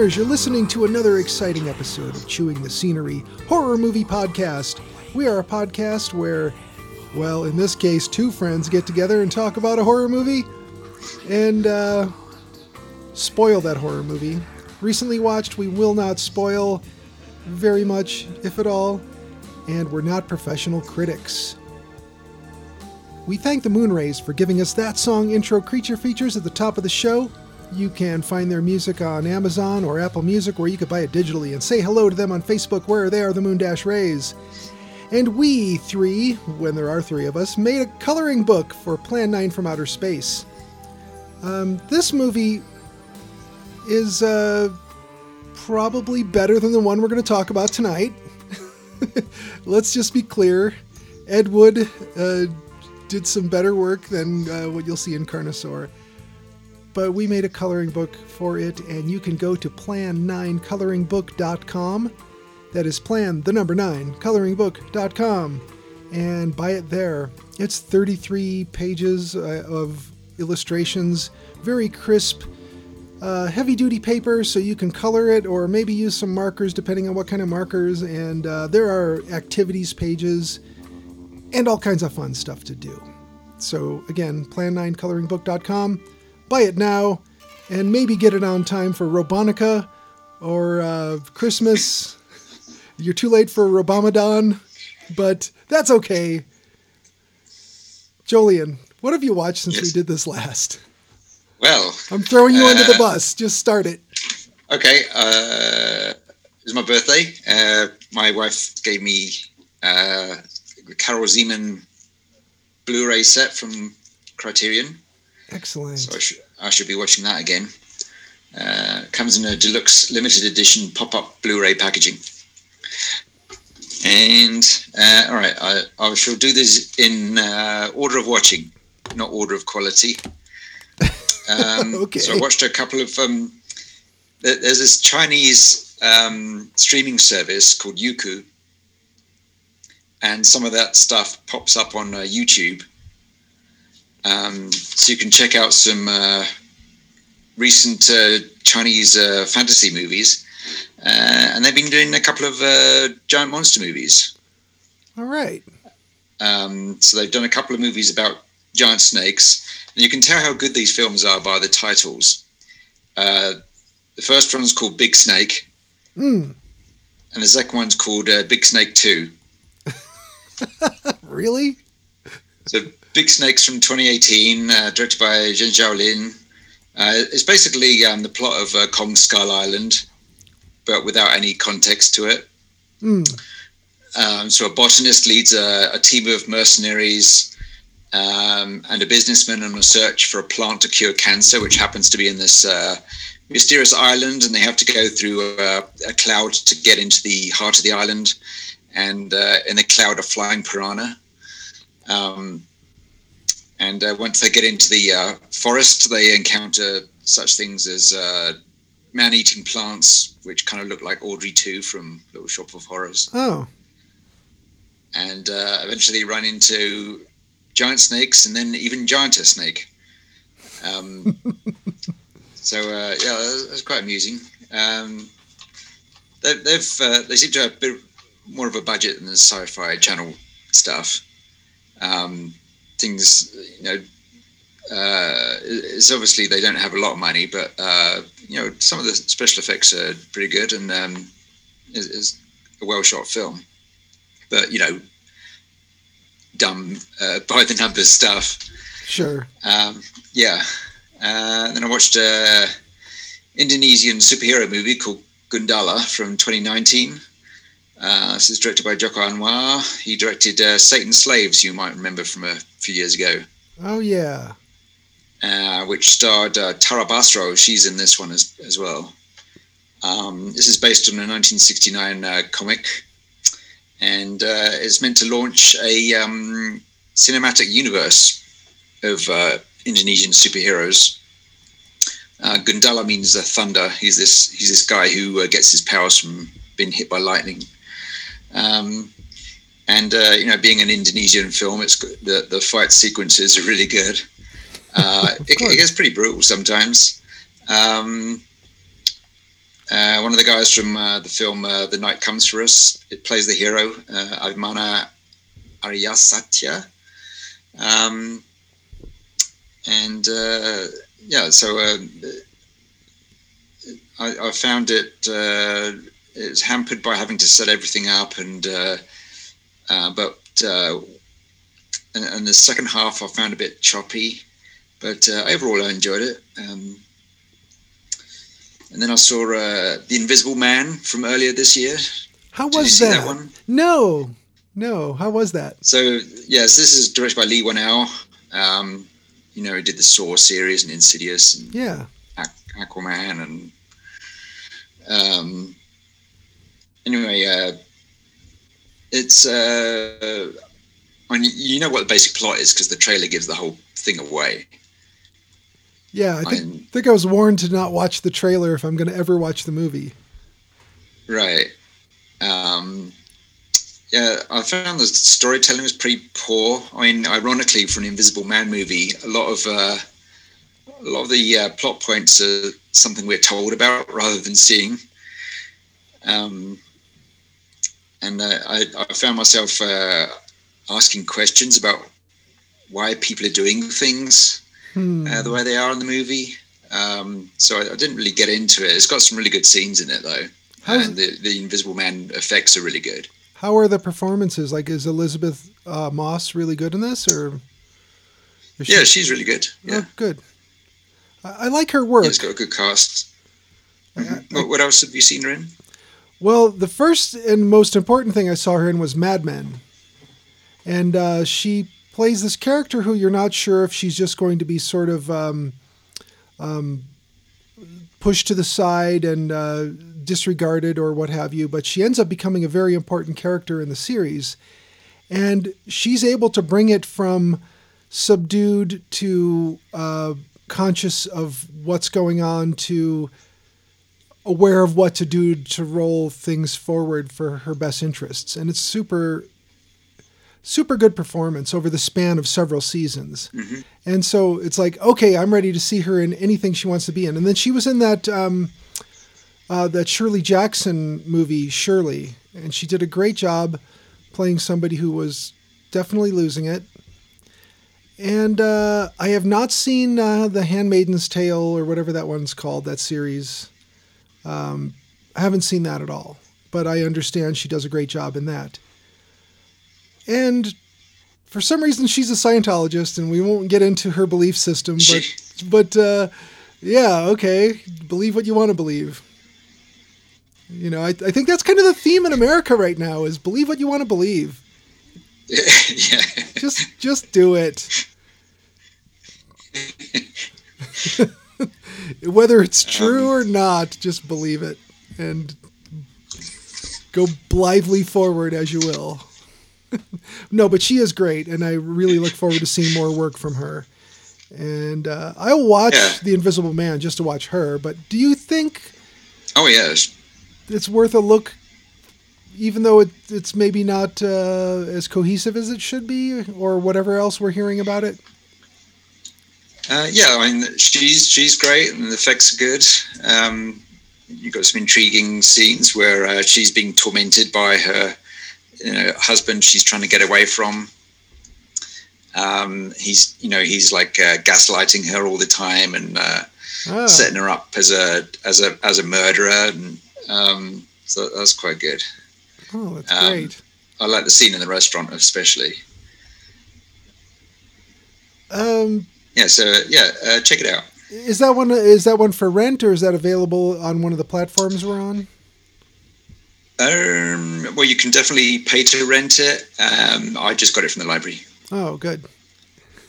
listeners, you're listening to another exciting episode of Chewing the Scenery Horror Movie Podcast. We are a podcast where, well, in this case, two friends get together and talk about a horror movie and uh, spoil that horror movie. Recently watched, we will not spoil very much, if at all, and we're not professional critics. We thank the Moonrays for giving us that song intro creature features at the top of the show. You can find their music on Amazon or Apple Music, where you could buy it digitally, and say hello to them on Facebook, where they are the Moon Dash Rays. And we three, when there are three of us, made a coloring book for Plan 9 from Outer Space. Um, this movie is uh, probably better than the one we're going to talk about tonight. Let's just be clear Ed Wood uh, did some better work than uh, what you'll see in Carnosaur but we made a coloring book for it, and you can go to plan9coloringbook.com. That is plan, the number 9, coloringbook.com, and buy it there. It's 33 pages uh, of illustrations, very crisp, uh, heavy duty paper, so you can color it or maybe use some markers depending on what kind of markers. And uh, there are activities pages and all kinds of fun stuff to do. So, again, plan9coloringbook.com buy it now, and maybe get it on time for Robonica or uh, Christmas. You're too late for Robomadon, but that's okay. Jolien, what have you watched since yes. we did this last? Well, I'm throwing you uh, under the uh, bus. Just start it. Okay. Uh, it's my birthday. Uh, my wife gave me uh, the Karel Zeman Blu-ray set from Criterion. Excellent. So I, sh- I should be watching that again. Uh, comes in a deluxe limited edition pop-up Blu-ray packaging. And uh, all right, I, I shall do this in uh, order of watching, not order of quality. Um, okay. So I watched a couple of. Um, there's this Chinese um, streaming service called Youku, and some of that stuff pops up on uh, YouTube. Um, so you can check out some uh, recent uh, Chinese uh, fantasy movies, uh, and they've been doing a couple of uh, giant monster movies. All right. Um, so they've done a couple of movies about giant snakes, and you can tell how good these films are by the titles. Uh, the first one's called Big Snake, mm. and the second one's called Big Snake Two. really? So Big Snakes from 2018, uh, directed by Zheng Xiaolin. Uh, it's basically um, the plot of uh, Kong Skull Island, but without any context to it. Mm. Um, so a botanist leads a, a team of mercenaries um, and a businessman on a search for a plant to cure cancer, which happens to be in this uh, mysterious island, and they have to go through a, a, cloud to get into the heart of the island. And uh, in the cloud, a flying piranha. Um, and uh, once they get into the uh, forest, they encounter such things as uh, man-eating plants, which kind of look like Audrey 2 from Little Shop of Horrors. Oh. And uh, eventually run into giant snakes and then even gianter snake. Um, so uh, yeah, that's quite amusing. Um, they, have uh, they seem to have a bit more of a budget than the Sci-Fi Channel stuff. Um, things, you know, uh, it's obviously they don't have a lot of money, but uh, you know, some of the special effects are pretty good, and um, it's, a well shot film. But you know, dumb uh, by the numbers stuff. Sure. Um, yeah. Uh, then I watched a Indonesian superhero movie called Gundala from 2019. Uh, this is directed by Joko Anwar. He directed uh, Satan's Slaves, you might remember from a few years ago, Oh yeah. uh, which starred uh, Tara Basro. She's in this one as, as well. Um, this is based on a 1969 uh, comic, and uh, it's meant to launch a um, cinematic universe of uh, Indonesian superheroes. Uh, Gundala means uh, thunder. He's this he's this guy who uh, gets his powers from being hit by lightning. Um, and uh, you know, being an Indonesian film, it's good- the the fight sequences are really good. Uh, it, it gets pretty brutal sometimes. Um, uh, one of the guys from uh, the film uh, The Night Comes for Us, it plays the hero, uh, Abimana Aryasatya. Um, and uh, yeah, so uh, I, I found it uh, it's hampered by having to set everything up, and uh, uh, but uh, and, and the second half I found a bit choppy, but uh, overall I enjoyed it. Um, and then I saw uh, The Invisible Man from earlier this year. How Did was that? that one? No, no. How was that? So yes, this is directed by Leigh Whannell. Um, you know, he did the Saw series and Insidious and Yeah. Aqu- Aquaman and um, anyway, uh, it's uh, I mean, you know what the basic plot is because the trailer gives the whole thing away. Yeah, I think, I'm- think I was warned to not watch the trailer if I'm going to ever watch the movie. Right. Um, yeah, I found the storytelling was pretty poor. I mean, ironically, for an Invisible Man movie, a lot of uh, a lot of the uh, plot points are something we're told about rather than seeing. Um, and uh, I, I found myself uh, asking questions about why people are doing things Hmm. uh, the way they are in the movie. Um, so I, I didn't really get into it. It's got some really good scenes in it, though, How's- and the, the Invisible Man effects are really good. How are the performances? Like, is Elizabeth uh, Moss really good in this, or? she- Yeah, she's really good. Yeah, Oh, good. I, I like her work. yeah it's got a good cast. Mhm. What, what else have you seen her in? Well, the first and most important thing I saw her in was Mad Men. And uh, she plays this character who you're not sure if she's just going to be sort of um, um, pushed to the side and uh, disregarded or what have you, but she ends up becoming a very important character in the series. And she's able to bring it from subdued to uh, conscious of what's going on to aware of what to do to roll things forward for her best interests. And it's super super good performance over the span of several seasons. Mhm. and so it's like okay i'm ready to see her in anything she wants to be in. And then she was in that um, uh, that shirley jackson movie shirley. And she did a great job playing somebody who was definitely losing it. And uh, i have not seen uh, the handmaiden's tale or whatever that one's called that series um, I haven't seen that at all, but I understand she does a great job in that. And for some reason, she's a Scientologist, and we won't get into her belief system. But, but uh, yeah, okay, believe what you want to believe. You know, I, I think that's kind of the theme in America right now: is believe what you want to believe. yeah, Just, just do it. Whether it's true or not, just believe it and go blithely forward as you will. no, but she is great, and I really look forward to seeing more work from her. And uh, I'll watch Yeah. The Invisible Man just to watch her. But do you think oh yes, it's worth a look, even though it, it's maybe not uh, as cohesive as it should be, or whatever else we're hearing about it? Uh, yeah. I mean, she's she's great, and the effects are good. Um, you've got some intriguing scenes where uh, she's being tormented by her you know, husband. She's trying to get away from. Um, he's you know he's like uh, gaslighting her all the time and uh, Ah, setting her up as a as a as a murderer, and um, so that's quite good. oh, that's um, great. I like the scene in the restaurant especially. Um, Yeah, so yeah, uh, check it out. is that one is that one for rent, or is that available on one of the platforms we're on? Um, well, you can definitely pay to rent it. Um, I just got it from the library. Oh, good.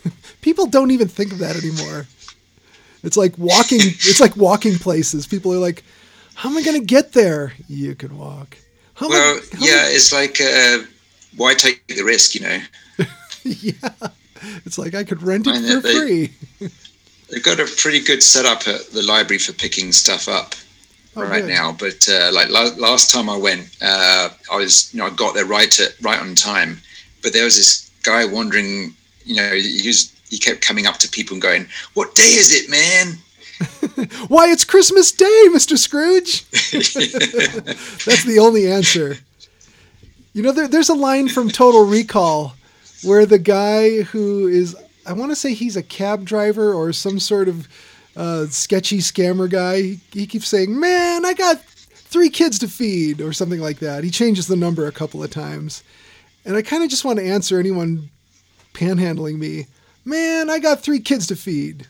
People don't even think of that anymore. It's like walking. it's like walking places. People are like, "How am I going to get there?" You can walk. How I- Well, I- yeah, it's like uh, why take the risk? You know, yeah. It's like I could rent it I for they- free. they've got a pretty good setup at the library for picking stuff up Oh, right good. now. But uh, like la- last time I went, uh, I was you know I got there right at right on time. But there was this guy wandering. You know, he was he kept coming up to people and going, "What day is it, man?" Why, it's Christmas Day, Mr. Scrooge. That's the only answer. You know, there, there's a line from Total Recall where the guy who is, I want to say he's a cab driver or some sort of uh, sketchy scammer guy, he, he keeps saying, Man, I got three kids to feed, or something like that. He changes the number a couple of times. And I kind of just want to answer anyone panhandling me, Man, I got three kids to feed.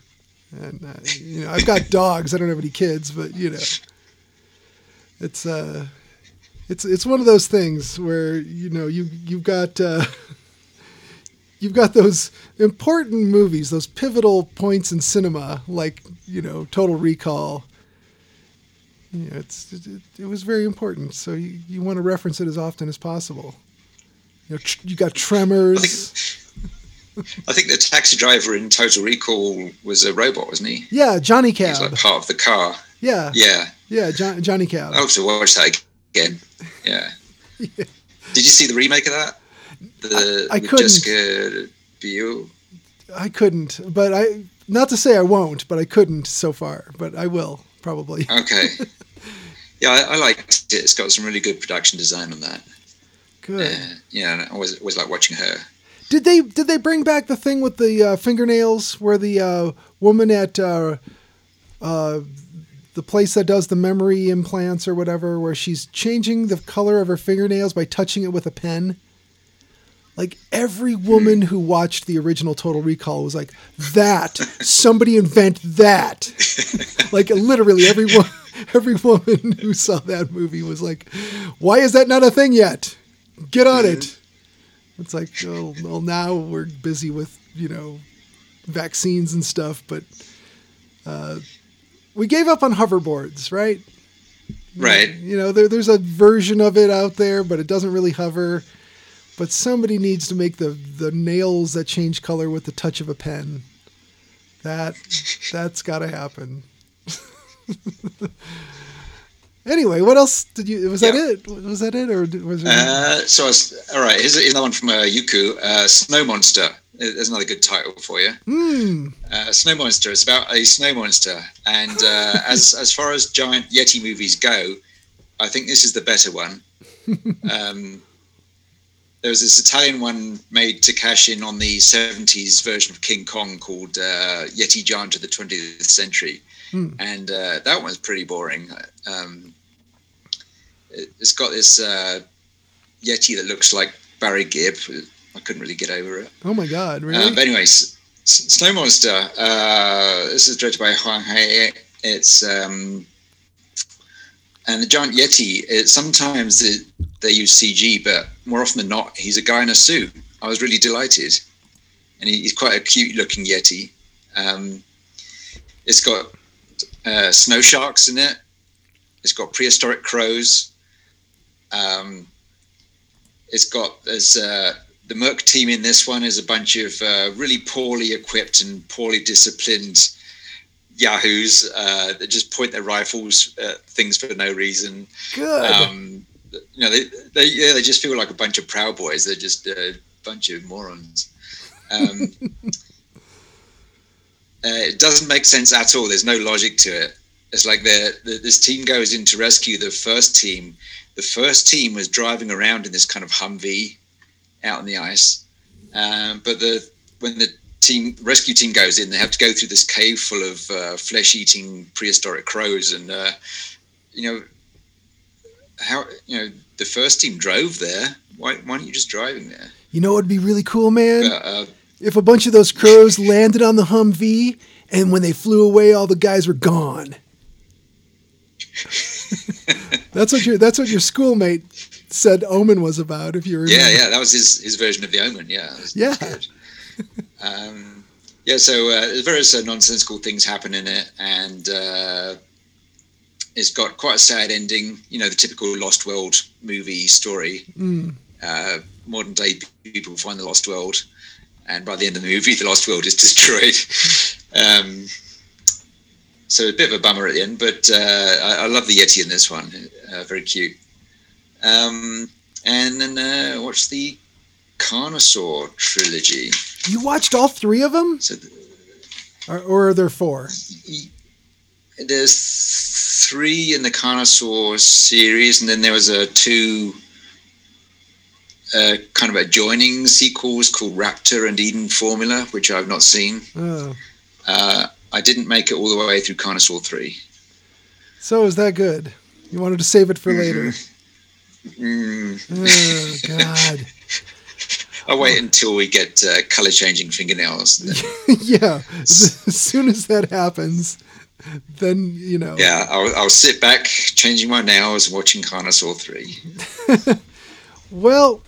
And uh, you know, I've got dogs. I don't have any kids, but you know, it's uh, it's it's one of those things where you know you you've got uh, you've got those important movies, those pivotal points in cinema, like you know, Total Recall. You know, it's it, it was very important, so you, you want to reference it as often as possible. You know, tr- you got Tremors. I think the taxi driver in Total Recall was a robot, wasn't he? Yeah, Johnny He was like part of the car. Yeah, Yeah, yeah, John, Johnny Cab. I hope to watch that again. Yeah. Did you see the remake of that? The I with couldn't. Jessica Biel. I couldn't, but I not to say I won't, but I couldn't so far, but I will probably. Okay. yeah, I, I liked it. It's got some really good production design on that. Good. Uh, yeah, and I always always like watching her. Did they did they bring back the thing with the uh, fingernails where the uh, woman at uh, uh, the place that does the memory implants or whatever, where she's changing the color of her fingernails by touching it with a pen? Like every woman who watched the original Total Recall was like, "That somebody invent that!" like literally every wo- every woman who saw that movie was like, "Why is that not a thing yet? Get on it!" It's like, oh, well, now we're busy with, you know, vaccines and stuff, but uh, we gave up on hoverboards, right? Right. You know, there, there's a version of it out there, but it doesn't really hover. But somebody needs to make the, the nails that change color with the touch of a pen. That that's got to happen. anyway, what else did you? Was that it? Was that it, or was there? Uh, so I was, all right. Here's, another one from uh, Youku. Uh, Snow Monster. There's another good title for you. Hmm. Uh, snow monster. It's about a snow monster, and uh, as as far as giant yeti movies go, I think this is the better one. Um, there was this Italian one made to cash in on the '70s version of King Kong called uh, Yeti Giant of the 20th Century, Hmm. and uh, that one's pretty boring. Um, it, it's got this uh, Yeti that looks like Barry Gibb. I couldn't really get over it. Oh my God! Really? Uh, but anyways, Snow Monster. Uh, this is directed by Huang He. It's um, and the giant yeti. It, sometimes it, they use CG, but more often than not, he's a guy in a suit. I was really delighted, and he, he's quite a cute-looking yeti. Um, it's got uh, snow sharks in it. It's got prehistoric crows. Um, it's got there's uh, the Merc team in this one is a bunch of uh, really poorly equipped and poorly disciplined yahoos uh, that just point their rifles at things for no reason. Good. Um, you know, they, they yeah, they just feel like a bunch of proud boys. They're just a bunch of morons. Um, uh, it doesn't make sense at all. There's no logic to it. It's like the, this team goes in to rescue the first team. The first team was driving around in this kind of Humvee out on the ice, um, but the when the team rescue team goes in, they have to go through this cave full of uh, flesh-eating prehistoric crows, and uh, you know how you know the first team drove there. Why, why aren't you just driving there? You know what would be really cool, man? But, uh, If a bunch of those crows landed on the Humvee and when they flew away, all the guys were gone. that's what your that's what your schoolmate said Omen was about. If you remember. Yeah, yeah, that was his his version of the Omen. Yeah, Yeah. that was good. um, yeah. So uh, various uh, nonsensical things happen in it, and uh, it's got quite a sad ending. You know, the typical Lost World movie story. Mm. Uh, modern day people find the Lost World, and by the end of the movie, the Lost World is destroyed. um, so a bit of a bummer at the end, but uh, I, I love the Yeti in this one. Uh, very cute. Um, and then uh, watch the Carnosaur trilogy. You watched all three of them, So or, or are there four? th- there's three in the Carnosaur series, and then there was a two uh, kind of adjoining sequels called Raptor and Eden Formula, which I've not seen. Oh, Uh, I didn't make it all the way through Carnosaur 3. so is that good? You wanted to save it for later. Mm, Oh God. I'll wait until we get uh, color changing fingernails. Yeah. As soon as that happens, then you know. yeah, I'll, I'll sit back, changing my nails, and watching Carnosaur 3. Well,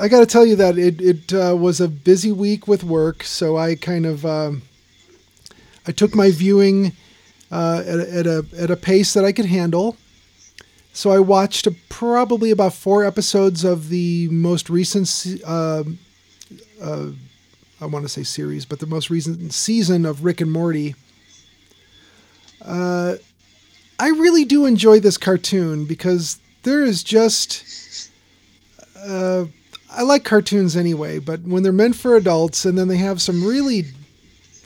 I got to tell you that it it uh, was a busy week with work, so I kind of um, I took my viewing uh, at, a- at a at a pace that I could handle. So I watched probably about four episodes of the most recent, um uh, I want to say series, but the most recent season of Rick and Morty. Uh, I really do enjoy this cartoon because there is just uh, I like cartoons anyway, but when they're meant for adults and then they have some really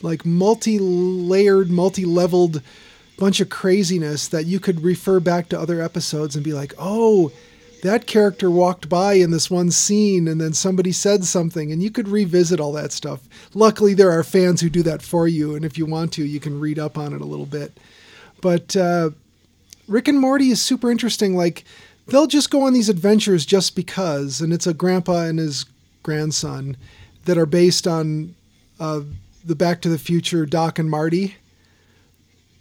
like multi-layered, multi-leveled bunch of craziness that you could refer back to other episodes and be like, "Oh, that character walked by in this one scene and then somebody said something and you could revisit all that stuff. Luckily there are fans who do that for you and if you want to, you can read up on it a little bit. But uh Rick and Morty is super interesting. Like, they'll just go on these adventures just because, and it's a grandpa and his grandson that are based on uh, the Back to the Future Doc and Marty,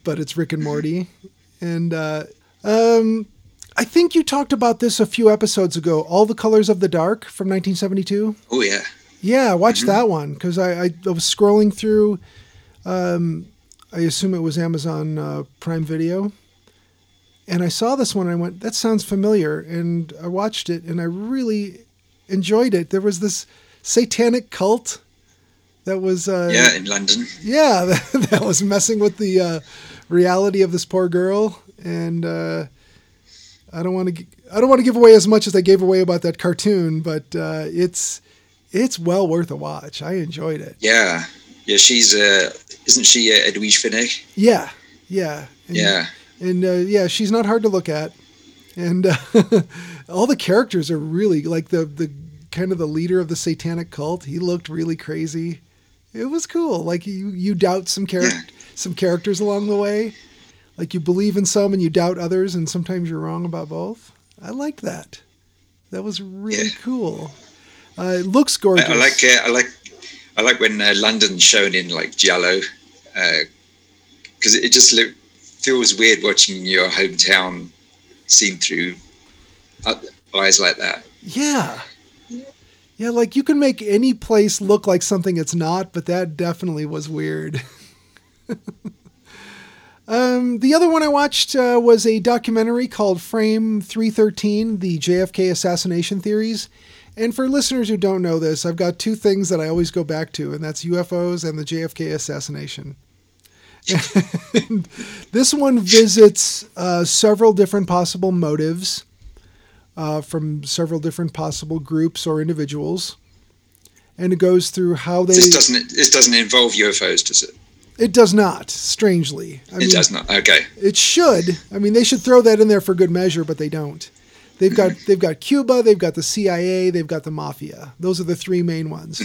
but it's Rick and Morty. And uh, um, I think you talked about this a few episodes ago. All the Colors of the Dark from 1972. Oh, yeah. Yeah, watch that one because I, I, I was scrolling through. Um, I assume it was Amazon uh, Prime Video, and I saw this one. And I went, "That sounds familiar," and I watched it, and I really enjoyed it. There was this satanic cult that was uh, Yeah, in London. yeah, that, that was messing with the uh, reality of this poor girl, and uh, I don't want to I don't want to give away as much as I gave away about that cartoon, but uh, it's it's well worth a watch. I enjoyed it. Yeah. Yeah, she's, uh, isn't she uh, Edwige Fenech? Yeah, yeah, and, Yeah. and uh, yeah, she's not hard to look at, and uh, all the characters are really like the the kind of the leader of the satanic cult. He looked really crazy. It was cool. Like you you doubt some char- Yeah. some characters along the way. Like you believe in some and you doubt others, and sometimes you're wrong about both. I liked that. That was really Yeah. cool. Uh, it looks I, gorgeous. I like, uh, I like, I like when uh, London's shown in like Giallo, because it just feels weird watching your hometown seen through uh, eyes like that. Yeah. Yeah, like you can make any place look like something it's not, but that definitely was weird. um, the other one I watched uh, was a documentary called Frame 313 The JFK Assassination Theories. And for listeners who don't know this, I've got two things that I always go back to, and that's UFOs and the JFK assassination. This one visits uh, several different possible motives uh, from several different possible groups or individuals, and it goes through how they. This doesn't, this doesn't involve UFOs, does it? It does not, strangely. I It does not. Okay. It should. I mean, they should throw that in there for good measure, but they don't. They've got they've got Cuba, they've got the CIA, they've got the mafia. Those are the three main ones.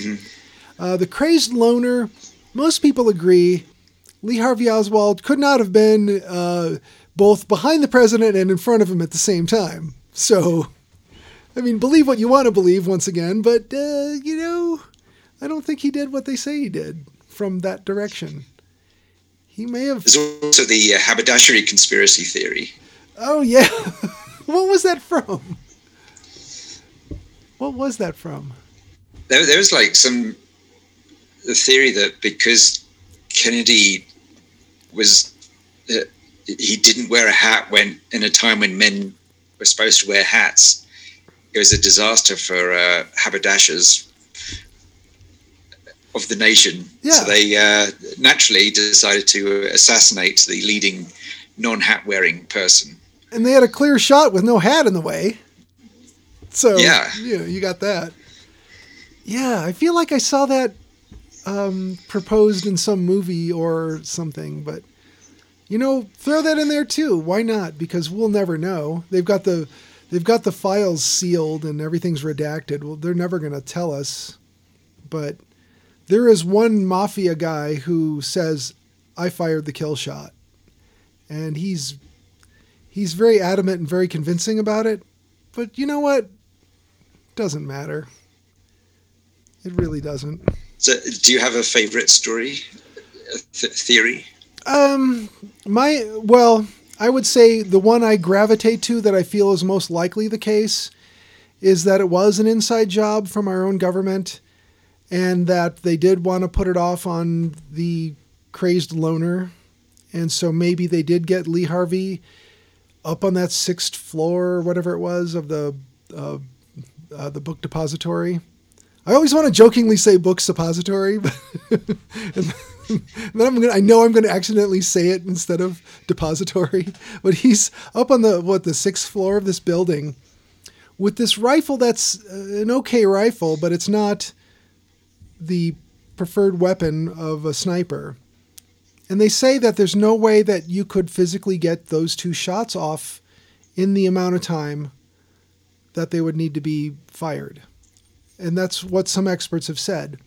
Uh, the crazed loner. Most people agree. Lee Harvey Oswald could not have been uh, both behind the president and in front of him at the same time. So, I mean, believe what you want to believe once again, but uh, you know, I don't think he did what they say he did from that direction. He may have There's also the uh, haberdashery conspiracy theory. Oh yeah. what was that from? What was that from? There, there was like some the theory that because Kennedy was uh, he didn't wear a hat when in a time when men were supposed to wear hats. It was a disaster for uh, haberdashers of the nation. Yeah. So they uh, naturally decided to assassinate the leading non-hat wearing person. And they had a clear shot with no hat in the way. So Yeah. you, know, you got that. Yeah, I feel like I saw that um, proposed in some movie or something, but you know, throw that in there too. Why not? Because we'll never know. They've got the they've got the files sealed and everything's redacted. Well, they're never going to tell us. But there is one mafia guy who says, "I fired the kill shot," and he's he's very adamant and very convincing about it. But you know what? Doesn't matter. It really doesn't. So, do you have a favorite story th- theory? Um, my well, I would say the one I gravitate to that I feel is most likely the case is that it was an inside job from our own government, and that they did want to put it off on the crazed loner, and so maybe they did get Lee Harvey up on that sixth floor or whatever it was of the uh, uh, the book depository. I always want to jokingly say book suppository, but and then I'm gonna I know I'm gonna accidentally say it instead of depository. But he's up on the what the sixth floor of this building with this rifle that's uh, an okay rifle, but it's not the preferred weapon of a sniper. And they say that there's no way that you could physically get those two shots off in the amount of time that they would need to be fired. And that's what some experts have said.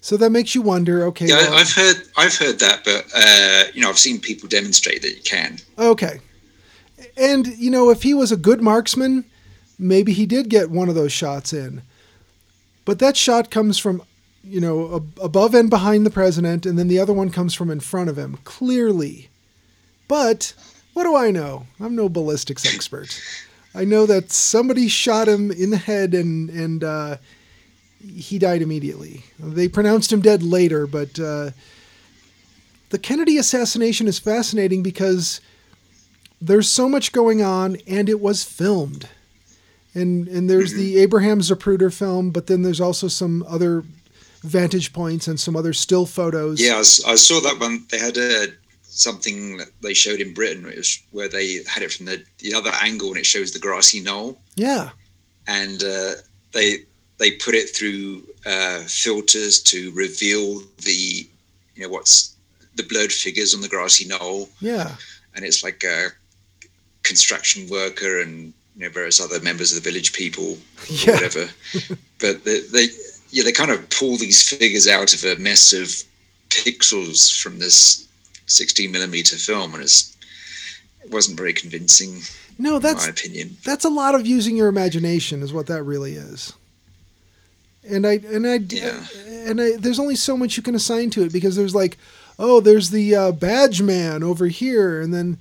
So that makes you wonder, okay, Yeah, well- I've heard I've heard that, but uh, you know, I've seen people demonstrate that you can. Okay. And, you know, if he was a good marksman, maybe he did get one of those shots in. But that shot comes from, you know, ab- above and behind the president, and then the other one comes from in front of him, clearly. But what do I know? I'm no ballistics expert. I know that somebody shot him in the head and, and uh, he died immediately. They pronounced him dead later, but uh, the Kennedy assassination is fascinating because there's so much going on and it was filmed and and there's the abraham zapruder film but then there's also some other vantage points and some other still photos Yeah, I saw that one. They had a something that they showed in Britain. It was where they had it from the, the other angle, and it shows the grassy knoll, yeah and uh, they they put it through uh, filters to reveal the you know what's the blurred figures on the grassy knoll, yeah and it's like a construction worker and you know various other members of the village people Yeah. whatever. but they, they yeah they kind of pull these figures out of a mess of pixels from this 16 millimeter film, and it's it wasn't very convincing no in that's my opinion. that's a lot of using your imagination is what that really is and i and i Yeah. and I, there's only so much you can assign to it because there's like oh there's the uh, badge man over here and then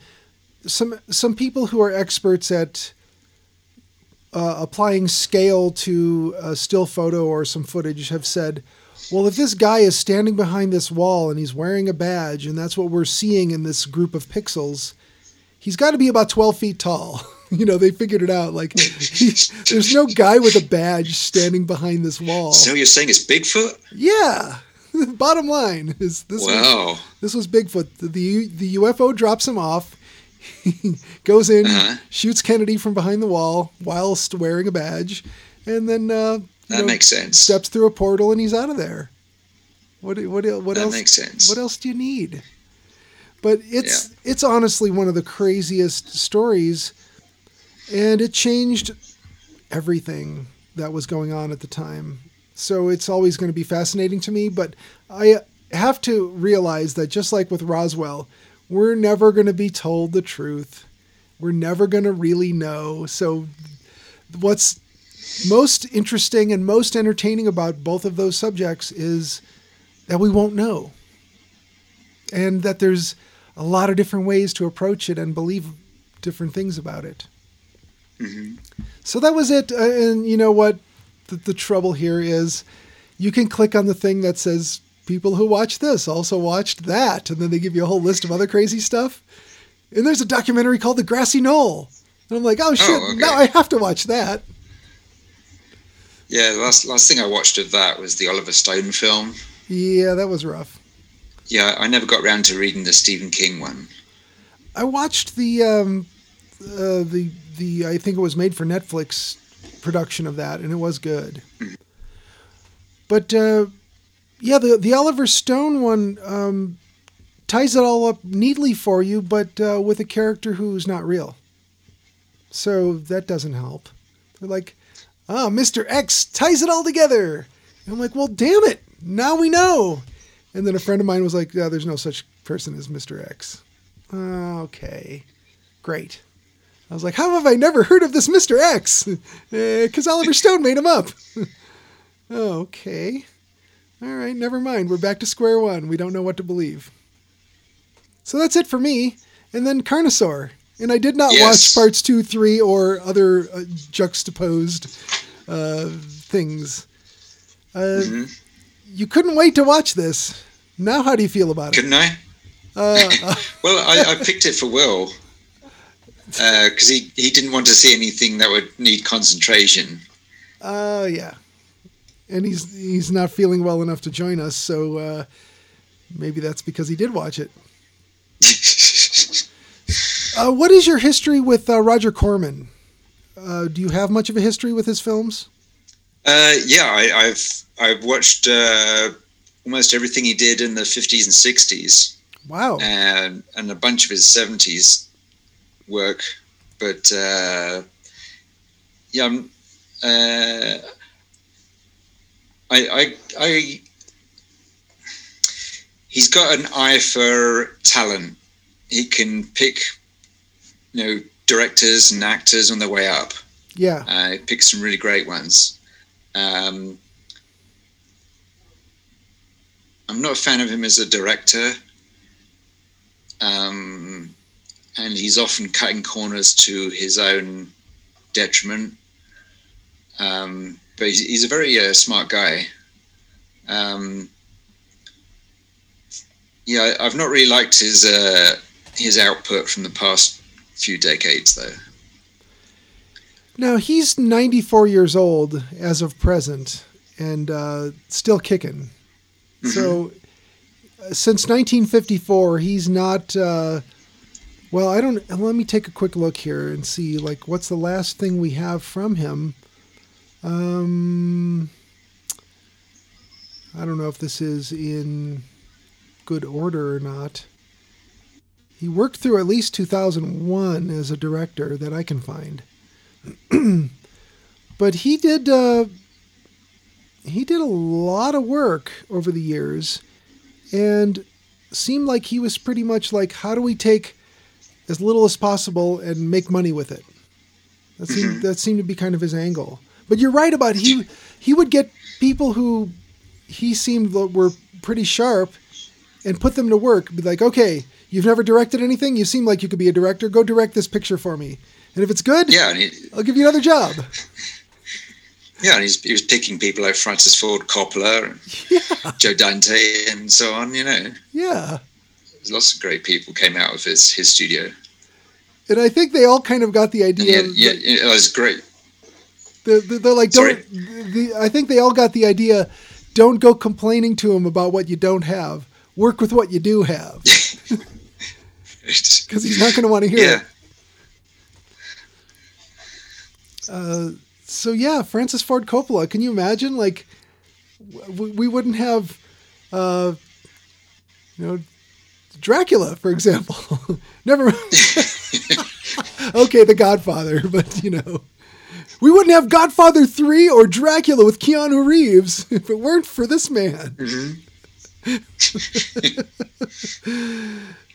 some some people who are experts at uh, applying scale to a still photo or some footage have said well if this guy is standing behind this wall and he's wearing a badge and that's what we're seeing in this group of pixels he's got to be about 12 feet tall. You know, they figured it out. Like, he, there's no guy with a badge standing behind this wall. So you're saying it's Bigfoot? yeah. Bottom line is this. Was, this was Bigfoot. The, the the UFO drops him off. He goes in, Uh-huh. shoots Kennedy from behind the wall whilst wearing a badge, and then uh, That know, makes sense. steps through a portal and he's out of there. What what what That else? makes sense. What else do you need? But it's it's honestly one of the craziest stories, and it changed everything that was going on at the time. So it's always going to be fascinating to me. But I have to realize that just like with Roswell, we're never going to be told the truth. We're never going to really know. So what's most interesting and most entertaining about both of those subjects is that we won't know. And that there's a lot of different ways to approach it and believe different things about it. hmm So that was it. Uh, and you know what? The, the trouble here is you can click on the thing that says people who watch this also watched that. And then they give you a whole list of other crazy stuff. And there's a documentary called The Grassy Knoll. And I'm like, oh shit, okay. now I have to watch that. Yeah, the last last thing I watched of that was the Oliver Stone film. Yeah, that was rough. Yeah, I never got around to reading the Stephen King one. I watched the um, uh, the the I think it was made for Netflix production of that, and it was good. But uh, yeah, the the Oliver Stone one um, ties it all up neatly for you, but uh, with a character who's not real. So that doesn't help. They're like, ah, Mr. X ties it all together. And I'm like, well, damn it, now we know. And then a friend of mine was like, yeah, there's no such person as Mr. X. Okay, great. I was like, how have I never heard of this Mr. X? Because Oliver Stone made him up. okay. All right, never mind. We're back to square one. We don't know what to believe. So that's it for me. And then Carnosaur. And I did not Yes. watch parts two, three, or other uh, juxtaposed uh, things. Uh, Mhm. You couldn't wait to watch this. Now, how do you feel about it? Couldn't I? Uh, uh, Well, I, I picked it for Will because he, he didn't want to see anything that would need concentration. Uh, yeah. And he's he's not feeling well enough to join us, so uh, maybe that's because he did watch it. Uh, what is your history with uh, Roger Corman? Uh, do you have much of a history with his films? Uh, yeah, I, I've I've watched uh, almost everything he did in the fifties and sixties, Wow. and and a bunch of his seventies work. But uh, yeah, I'm, uh, I I I he's got an eye for talent. He can pick, you know, directors and actors on their way up. Yeah. Uh, picked some really great ones. Um, I'm not a fan of him as a director, um, and he's often cutting corners to his own detriment. Um, but he's, he's a very uh, smart guy. Um, yeah, I've not really liked his uh, his output from the past few decades, though. Now he's 94 years old as of present, and uh, still kicking. So uh, since 1954, he's not. Uh, well, I don't. Let me take a quick look here and see. Like, what's the last thing we have from him? Um, I don't know if this is in good order or not. He worked through at least 2001 as a director that I can find. but he did uh, he did a lot of work over the years and seemed like he was pretty much like how do we take as little as possible and make money with it? That seemed that seemed to be kind of his angle. But you're right about he he would get people who he seemed were pretty sharp and put them to work be like okay you've never directed anything you seem like you could be a director go direct this picture for me and if it's good Yeah, he, I'll give you another job. Yeah, and he's, he was picking people like Francis Ford Coppola and Joe Dante and so on. You know, Yeah. There's lots of great people came out of his his studio. And I think they all kind of got the And idea. yeah, yeah, it was great. They're, they're like, don't. The, I think they all got the idea. Don't go complaining to him about what you don't have. Work with what you do have, because he's not going to want to hear yeah, it. Uh, so yeah, Francis Ford Coppola. Can you imagine? Like, w- we wouldn't have, uh, you know, Dracula, for example. Never. okay, The Godfather, but you know, we wouldn't have Godfather three or Dracula with Keanu Reeves if it weren't for this man. Mhm.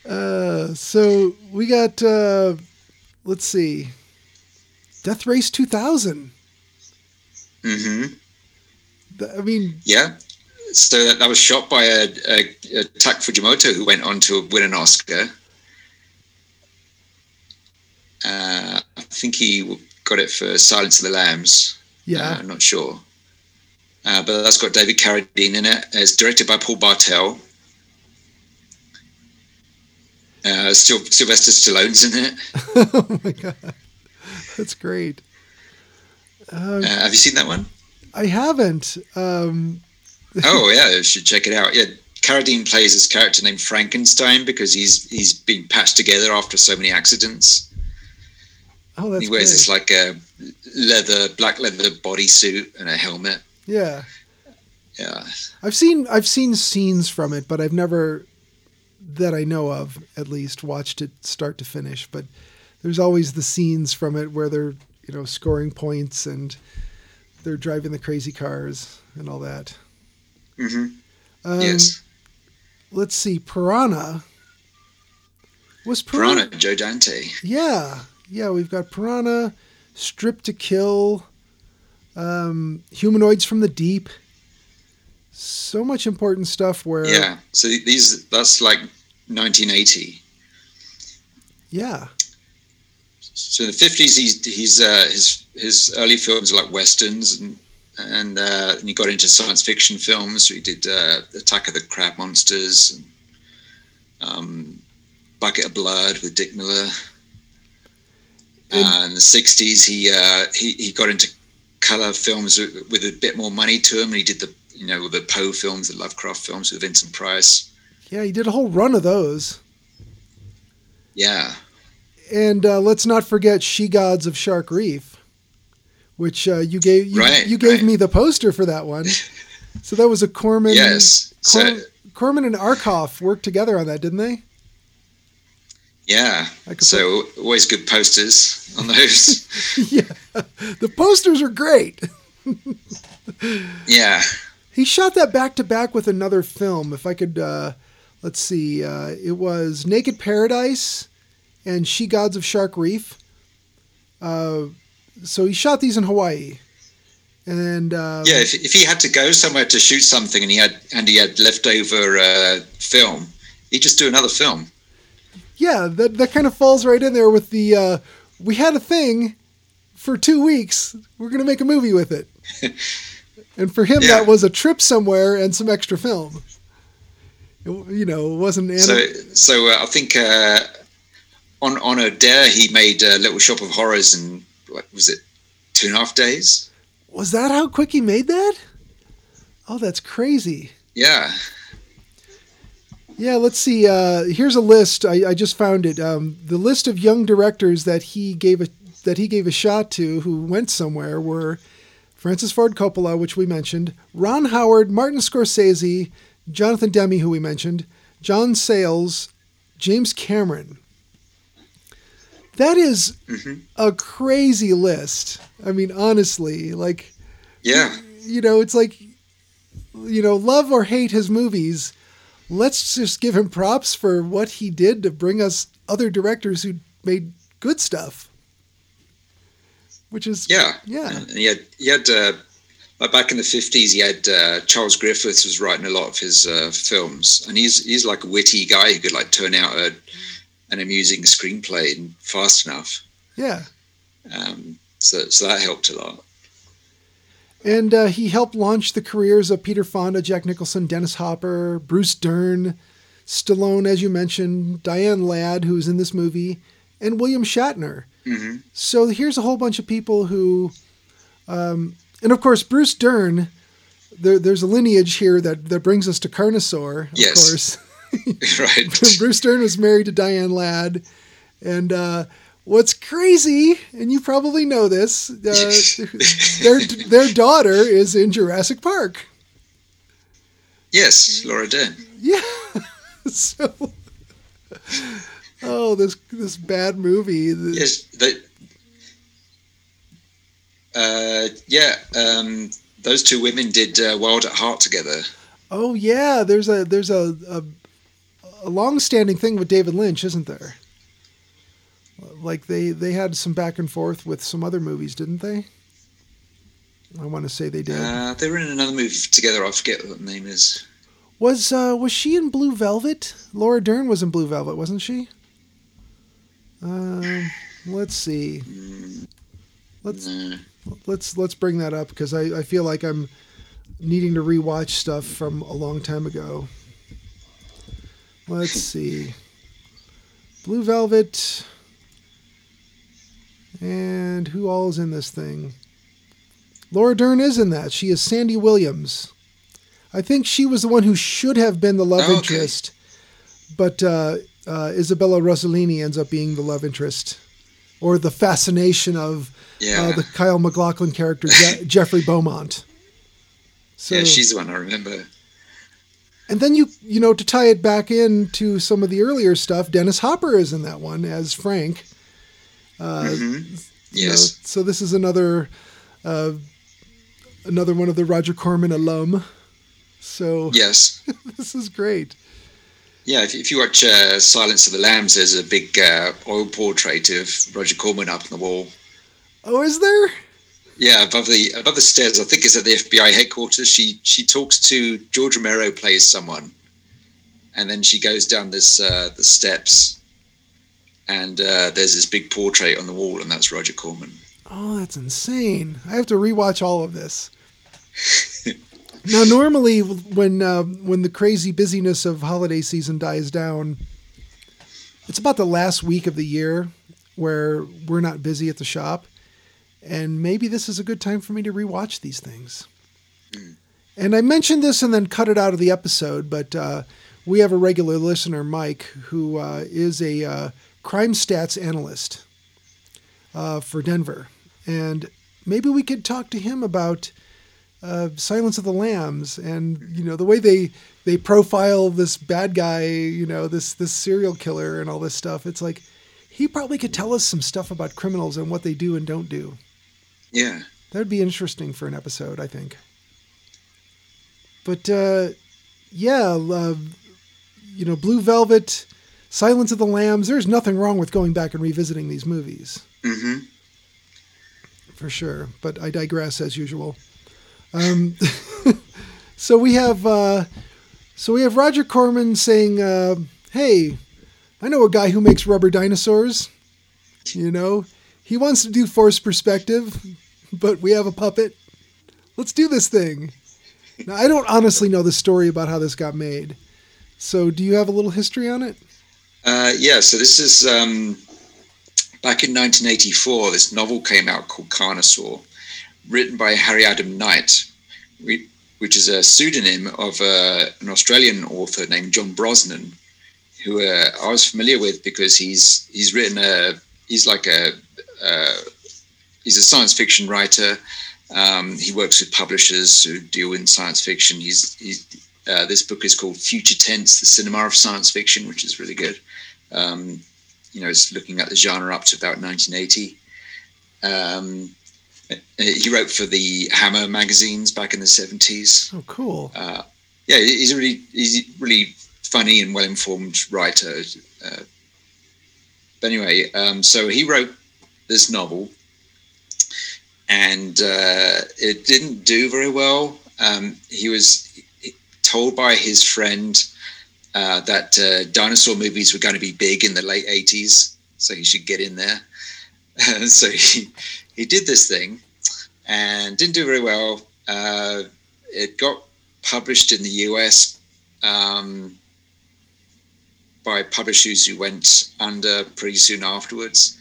Uh, so we got, uh, let's see, Death Race 2000. hmm I mean, yeah. So that, that was shot by a, a, a Tak Fujimoto who went on to win an Oscar. Uh, I think he got it for Silence of the Lambs. Yeah. Uh, I'm not sure. Uh, but that's got David Carradine in it. It's directed by Paul Bartel. Uh, still, Sylvester Stallone's in it. oh my god, that's great. Uh, Uh, have you seen that one? I haven't. Um, oh yeah, you should check it out. Yeah, Carradine plays this character named Frankenstein because he's he's been patched together after so many accidents. oh, that's he wears great. this like a leather, black leather bodysuit and a helmet. yeah. Yeah, I've seen I've seen scenes from it, but I've never that I know of at least watched it start to finish. But there's always the scenes from it where they're you know scoring points and they're driving the crazy cars and all that. hmm Um, yes. Let's see, Piranha. Was Piranha, Piranha? Joe Dante. Yeah, yeah. We've got Piranha, Stripped to Kill, um, Humanoids from the Deep. So much important stuff. Where Yeah. So these that's like 1980. yeah. So in the 50s, he's he's uh, his his early films are like westerns and. And, uh, and he got into science fiction films. So he did uh, Attack of the Crab Monsters, and, um, Bucket of Blood with Dick Miller. And- Uh, in the '60s, he uh, he he got into color films with, with a bit more money to him. And he did the you know the Poe films, the Lovecraft films with Vincent Price. Yeah, he did a whole run of those. Yeah, And uh, let's not forget She Gods of Shark Reef, which uh, you gave you, Right, you gave right. me the poster for that one. So that was a Corman. yes. So Corman and Arkoff worked together on that, didn't they? yeah, so always good posters on those. yeah, the posters are great. yeah, He shot that back to back with another film. If I could, uh, let's see, uh, it was Naked Paradise and She Gods of Shark Reef. Uh, so he shot these in Hawaii, and um, yeah. If, if he had to go somewhere to shoot something and he had and he had leftover uh, film, he'd just do another film. yeah, that that kind of falls right in there with the. Uh, we had a thing for two weeks. We're gonna make a movie with it, and for him Yeah. that was a trip somewhere and some extra film. It- you know, it wasn't. So so uh, I think uh, on on a dare he made a little shop of horrors in what was it two and a half days? Was that how quick he made that? Oh, that's crazy. Yeah. Yeah, let's see. Uh, here's a list. I, I just found it. Um, the list of young directors that he gave a that he gave a shot to who went somewhere were Francis Ford Coppola, which we mentioned, Ron Howard, Martin Scorsese, Jonathan Demme, who we mentioned, John Sayles, James Cameron. That is Mhm. a crazy list. I mean, honestly, like Yeah. you know, it's like, you know, love or hate his movies. Let's just give him props for what he did to bring us other directors who made good stuff. Which is, Yeah. Yeah. And he had he had uh, like back in the fifties he had uh, Charles Griffiths was writing a lot of his uh, films and he's he's like a witty guy who could like turn out a, an amusing screenplay and fast enough. yeah. Um, so so that helped a lot. And uh, he helped launch the careers of Peter Fonda, Jack Nicholson, Dennis Hopper, Bruce Dern, Stallone, as you mentioned, Diane Ladd, who's in this movie, and William Shatner. Hmm So here's a whole bunch of people who, um, and of course Bruce Dern. There, there's a lineage here that, that brings us to Carnosaur. Of Yes. course, right. Bruce Dern was married to Diane Ladd, and uh, what's crazy, and you probably know this, uh, their their daughter is in Jurassic Park. yes, Laura Dern. Yeah. so, oh, this this bad movie. Yes, they, uh, yeah. Um, those two women did uh, Wild at Heart together. Oh yeah, there's a there's a a, a long-standing thing with David Lynch, isn't there? Like they they had some back and forth with some other movies, didn't they? I want to say they did. Uh, they were in another movie together. I forget what the name is. was uh, was she in Blue Velvet? Laura Dern was in Blue Velvet, wasn't she? Um, Let's see. Let's let's let's bring that up because I, I feel like I'm needing to rewatch stuff from a long time ago. Let's see. Blue Velvet. And who all is in this thing? Laura Dern is in that. She is Sandy Williams. I think she was the one who should have been the love Oh, okay. interest, but uh, uh, Isabella Rossellini ends up being the love interest, or the fascination of Yeah. uh, the Kyle MacLachlan character, Je- Jeffrey Beaumont. So, yeah, she's the one I remember. and then you you know to tie it back into some of the earlier stuff, Dennis Hopper is in that one as Frank. Uh, Mhm. you know, Yes. so this is another uh, another one of the Roger Corman alum. So Yes. this is great. Yeah, if, if you watch uh, Silence of the Lambs, there's a big uh, oil portrait of Roger Corman up on the wall. Oh, is there? Yeah, above the above the stairs. I think it's at the FBI headquarters. She she talks to George Romero plays someone, and then she goes down this uh, the steps, and uh, there's this big portrait on the wall, and that's Roger Corman. Oh, that's insane. I have to rewatch all of this. now, normally when uh, when the crazy busyness of holiday season dies down, it's about the last week of the year where we're not busy at the shop, and maybe this is a good time for me to rewatch these things. And I mentioned this and then cut it out of the episode, but uh, we have a regular listener, Mike, who uh, is a uh, crime stats analyst uh, for Denver, and maybe we could talk to him about uh, Silence of the Lambs and you know the way they they profile this bad guy, you know this this serial killer and all this stuff. It's like he probably could tell us some stuff about criminals and what they do and don't do. Yeah, That would be interesting for an episode, I think. But uh, yeah, uh, you know, Blue Velvet, Silence of the Lambs. There's nothing wrong with going back and revisiting these movies. Mm-hmm. for sure. But I digress as usual. Um, so we have uh, so we have Roger Corman saying, uh, "Hey, I know a guy who makes rubber dinosaurs. You know, he wants to do force perspective, but we have a puppet. Let's do this thing." Now, I don't honestly know the story about how this got made. So, do you have a little history on it? Uh, yeah, so this is um, back in 1984. This novel came out called Carnosaur, written by Harry Adam Knight, which is a pseudonym of uh, an Australian author named John Brosnan, who uh, I was familiar with because he's he's written a he's like a uh, he's a science fiction writer. Um, he works with publishers who deal in science fiction. He's, he's uh, this book is called Future Tense: The Cinema of Science Fiction, which is really good. Um, you know, it's looking at the genre up to about 1980. Um, he wrote for the Hammer magazines back in the 70s. Oh, cool. Uh, yeah, he's a really he's a really funny and well informed writer. Uh, but anyway, um, so he wrote this novel, and uh, it didn't do very well. Um, he was told by his friend uh, that uh, dinosaur movies were going to be big in the late 80s, so he should get in there. so he, he did this thing and didn't do very well. Uh, it got published in the US um, by publishers who went under pretty soon afterwards.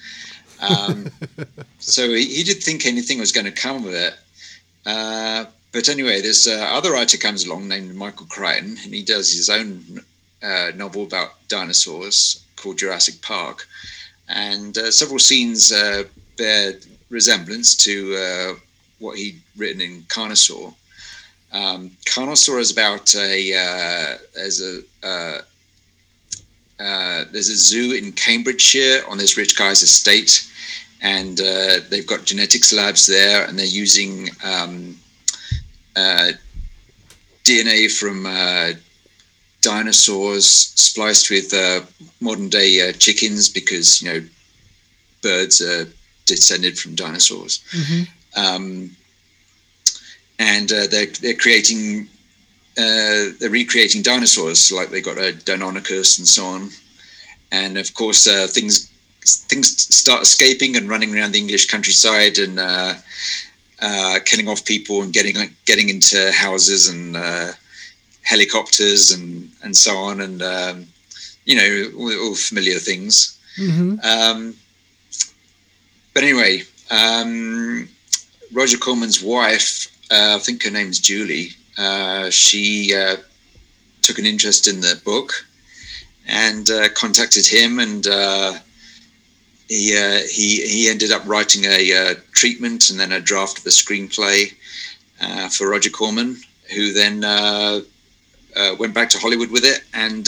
Um, so he, he didn't think anything was going to come of it. Uh, but anyway, this uh, other writer comes along named Michael Crichton, and he does his own uh, novel about dinosaurs called Jurassic Park. And uh, several scenes uh, bear resemblance to uh, what he'd written in Carnosaur. Um, Carnosaur is about a uh, there's a uh, uh, there's a zoo in Cambridgeshire on this rich guy's estate, and uh, they've got genetics labs there, and they're using um, uh, DNA from uh, dinosaurs spliced with modern day chickens because you know birds are descended from dinosaurs. hmm Um, and uh, they're they're creating uh, they're recreating dinosaurs like they got a Deinonychus and so on, and of course uh, things things start escaping and running around the English countryside and uh, uh, killing off people and getting getting into houses and uh, helicopters and and so on and um, you know all, all familiar things. Mm-hmm. Um, but anyway, um, Roger Corman's wife, uh, I think her name's Julie. Uh, she uh, took an interest in the book and uh, contacted him, and uh, he uh, he he ended up writing a treatment and then a draft of a screenplay for Roger Corman, who then went back to Hollywood with it and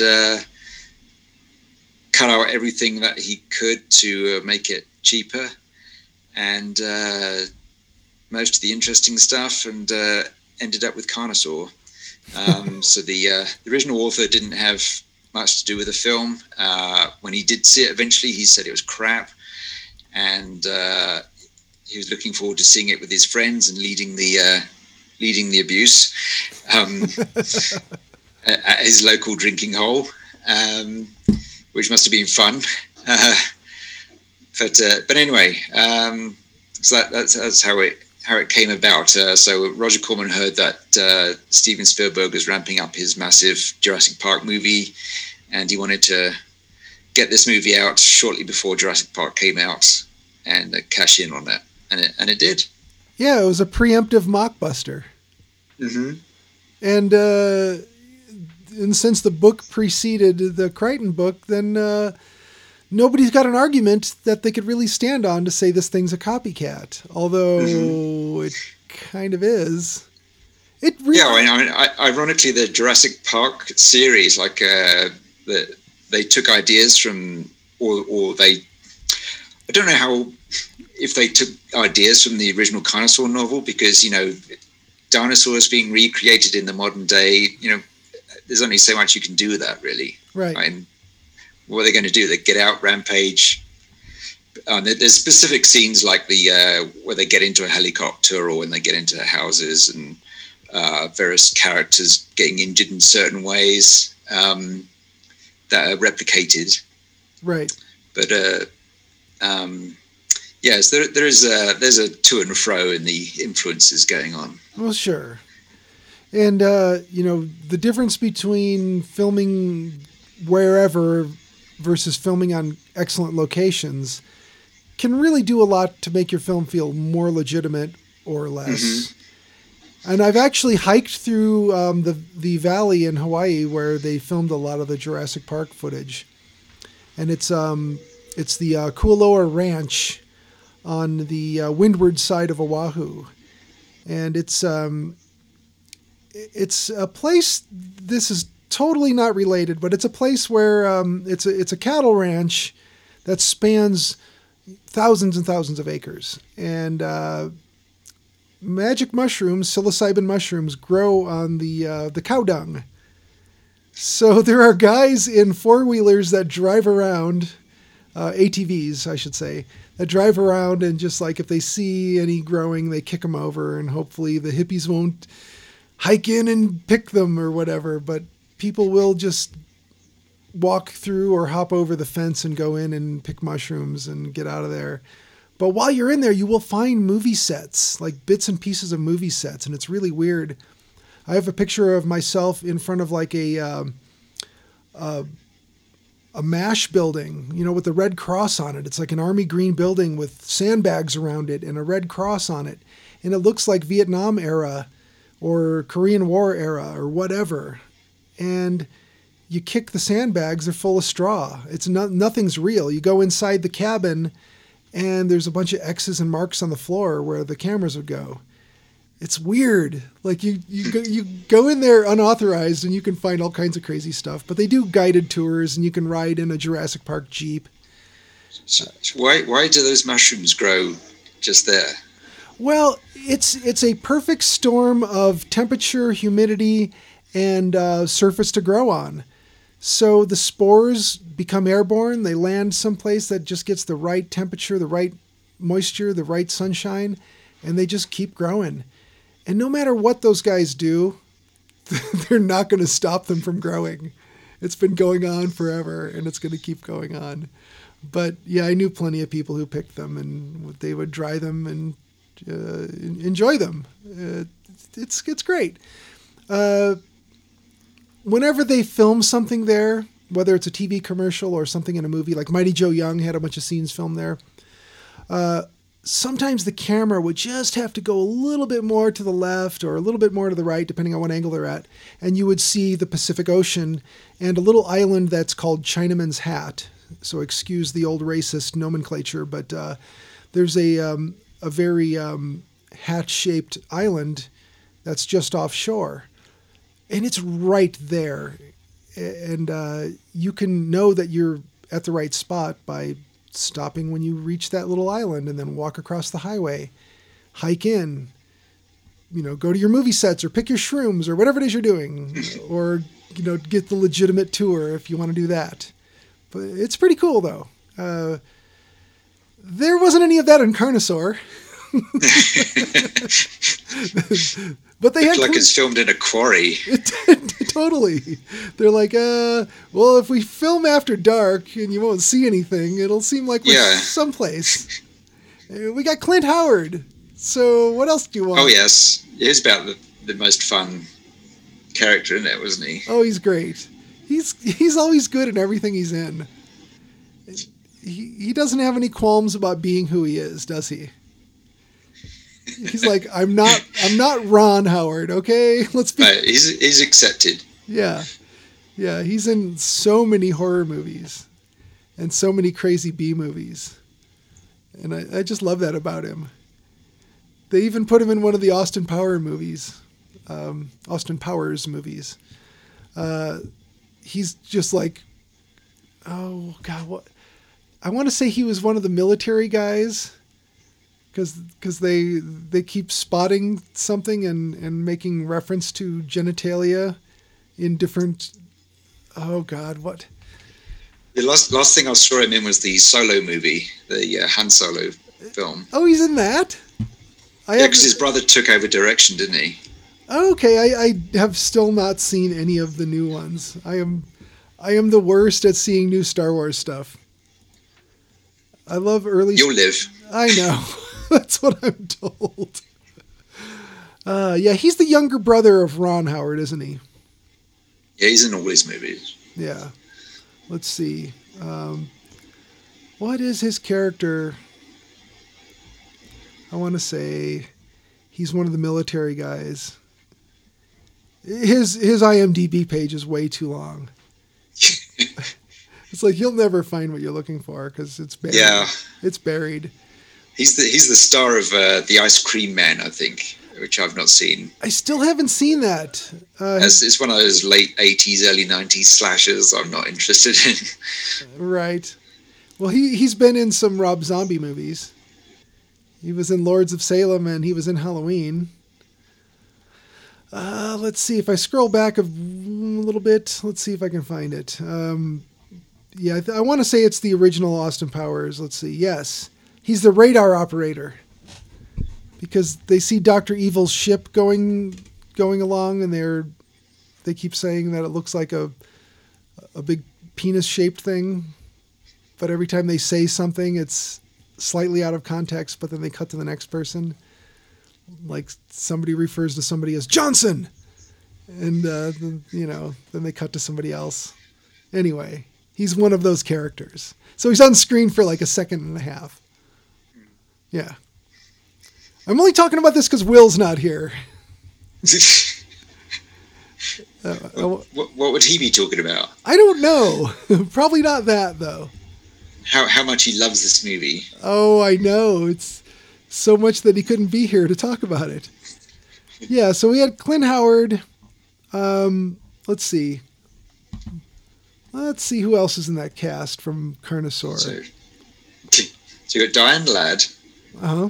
cut out everything that he could to make it cheaper and uh, most of the interesting stuff, and uh, ended up with Carnosaur. Um, so the, uh, the original author didn't have much to do with the film. Uh, when he did see it eventually, he said it was crap, and uh, he was looking forward to seeing it with his friends and leading the uh, leading the abuse um, at his local drinking hole, um, which must have been fun. Uh, but uh, but anyway, um, so that, that's that's how it how it came about. Uh, so Roger Corman heard that uh, Steven Spielberg was ramping up his massive Jurassic Park movie, and he wanted to get this movie out shortly before Jurassic Park came out and uh, cash in on that, and it and it did. Yeah, it was a preemptive mockbuster. Mm-hmm. And uh, and since the book preceded the Crichton book, then uh, nobody's got an argument that they could really stand on to say this thing's a copycat. Although mm-hmm. it kind of is. It really yeah. I mean, ironically, the Jurassic Park series, like uh, the, they took ideas from, or, or they, I don't know how, if they took ideas from the original Carnosaur novel, because you know, dinosaurs being recreated in the modern day, you know, there's only so much you can do with that, really. Right. And what are they going to do? They get out, rampage. Um, there's specific scenes like the uh, where they get into a helicopter or when they get into houses and uh, various characters getting injured in certain ways um, that are replicated. Right. But uh, um, yes, there there is a there's a to and fro in the influences going on. Well, sure. And uh, you know the difference between filming wherever versus filming on excellent locations can really do a lot to make your film feel more legitimate or less. Mm-hmm. And I've actually hiked through um, the the valley in Hawaii where they filmed a lot of the Jurassic Park footage, and it's um it's the uh, Kualoa Ranch on the uh, windward side of Oahu, and it's um it's a place. This is totally not related, but it's a place where um, it's a it's a cattle ranch that spans thousands and thousands of acres, and uh, magic mushrooms, psilocybin mushrooms, grow on the uh, the cow dung. So there are guys in four wheelers that drive around, uh, ATVs, I should say, that drive around and just like if they see any growing, they kick them over, and hopefully the hippies won't hike in and pick them or whatever. But people will just walk through or hop over the fence and go in and pick mushrooms and get out of there. But while you're in there, you will find movie sets, like bits and pieces of movie sets, and it's really weird. I have a picture of myself in front of like a um, a, a mash building, you know, with the red cross on it. It's like an army green building with sandbags around it and a red cross on it, and it looks like Vietnam era or Korean War era or whatever and you kick the sandbags, they're full of straw. It's not nothing's real. You go inside the cabin and there's a bunch of X's and marks on the floor where the cameras would go. It's weird. Like you you go, you go in there unauthorized and you can find all kinds of crazy stuff. But they do guided tours and you can ride in a Jurassic Park jeep. So why why do those mushrooms grow just there? Well, it's it's a perfect storm of temperature, humidity, and uh, surface to grow on. So the spores become airborne. They land someplace that just gets the right temperature, the right moisture, the right sunshine, and they just keep growing. And no matter what those guys do, they're not going to stop them from growing. It's been going on forever and it's going to keep going on. but yeah, I knew plenty of people who picked them, and they would dry them and uh, enjoy them. Uh, it's it's great. Uh, whenever they film something there, whether it's a TV commercial or something in a movie, like Mighty Joe Young had a bunch of scenes filmed there. Uh, sometimes the camera would just have to go a little bit more to the left or a little bit more to the right, depending on what angle they're at, and you would see the Pacific Ocean and a little island that's called Chinaman's Hat. So excuse the old racist nomenclature, but uh, there's a um, a very um, hat-shaped island that's just offshore, and it's right there, and uh, you can know that you're at the right spot by stopping when you reach that little island and then walk across the highway, hike in, you know, go to your movie sets or pick your shrooms or whatever it is you're doing, or you know, get the legitimate tour if you want to do that. But it's pretty cool though. Uh, there wasn't any of that in Carnosaur. but they had like it's filmed in a quarry. totally. They're like, uh, well, if we film after dark and you won't see anything, it'll seem like we're yeah. someplace. Uh, we got Clint Howard. So what else do you want? Oh yes, he's about the, the most fun character in that, wasn't he? Oh, he's great. He's he's always good in everything he's in. He he doesn't have any qualms about being who he is, does he? He's like, I'm not, I'm not Ron Howard. Okay, let's be. Uh, he's he's accepted. Yeah, yeah. He's in so many horror movies, and so many crazy B movies, and I, I just love that about him. They even put him in one of the Austin Power movies, um, Austin Powers movies. Uh, he's just like, oh god, what? I want to say he was one of the military guys because because they they keep spotting something and and making reference to genitalia in different oh god what the last last thing I saw him in was the Solo movie, the uh, Han Solo film. Oh, he's in that. I yeah, because his brother took over direction, didn't he? Okay, I, I have still not seen any of the new ones. I am I am the worst at seeing new Star Wars stuff. I love early. You'll live. I know. That's what I'm told. Uh, yeah, he's the younger brother of Ron Howard, isn't he? Yeah, he's in all his movies. Yeah. Let's see. Um, what is his character? I want to say he's one of the military guys. His his IMDb page is way too long. it's like you'll never find what you're looking for because it's buried. Yeah, it's buried. He's the he's the star of uh, the Ice Cream Man, I think, which I've not seen. I still haven't seen that. Uh, As it's one of those late '80s, early '90s slashes. I'm not interested in. Right. Well, he he's been in some Rob Zombie movies. He was in Lords of Salem and he was in Halloween. Uh, let's see if I scroll back a, little bit. Let's see if I can find it. Um, yeah, I, I want to say it's the original Austin Powers. Let's see. Yes, he's the radar operator because they see Doctor Evil's ship going going along, and they're they keep saying that it looks like a a big penis shaped thing, but every time they say something, it's slightly out of context. But then they cut to the next person, like somebody refers to somebody as Johnson, and uh, you know then they cut to somebody else. Anyway, he's one of those characters. So he's on screen for like a second and a half. Yeah. I'm only talking about this because Will's not here. uh, what, what, would he be talking about? I don't know. Probably not that though. How how much he loves this movie? Oh, I know. It's so much that he couldn't be here to talk about it. Yeah, so we had Clint Howard. Um, let's see. Let's see who else is in that cast from Carnosaur. So, so you got Diane Ladd. Uh-huh.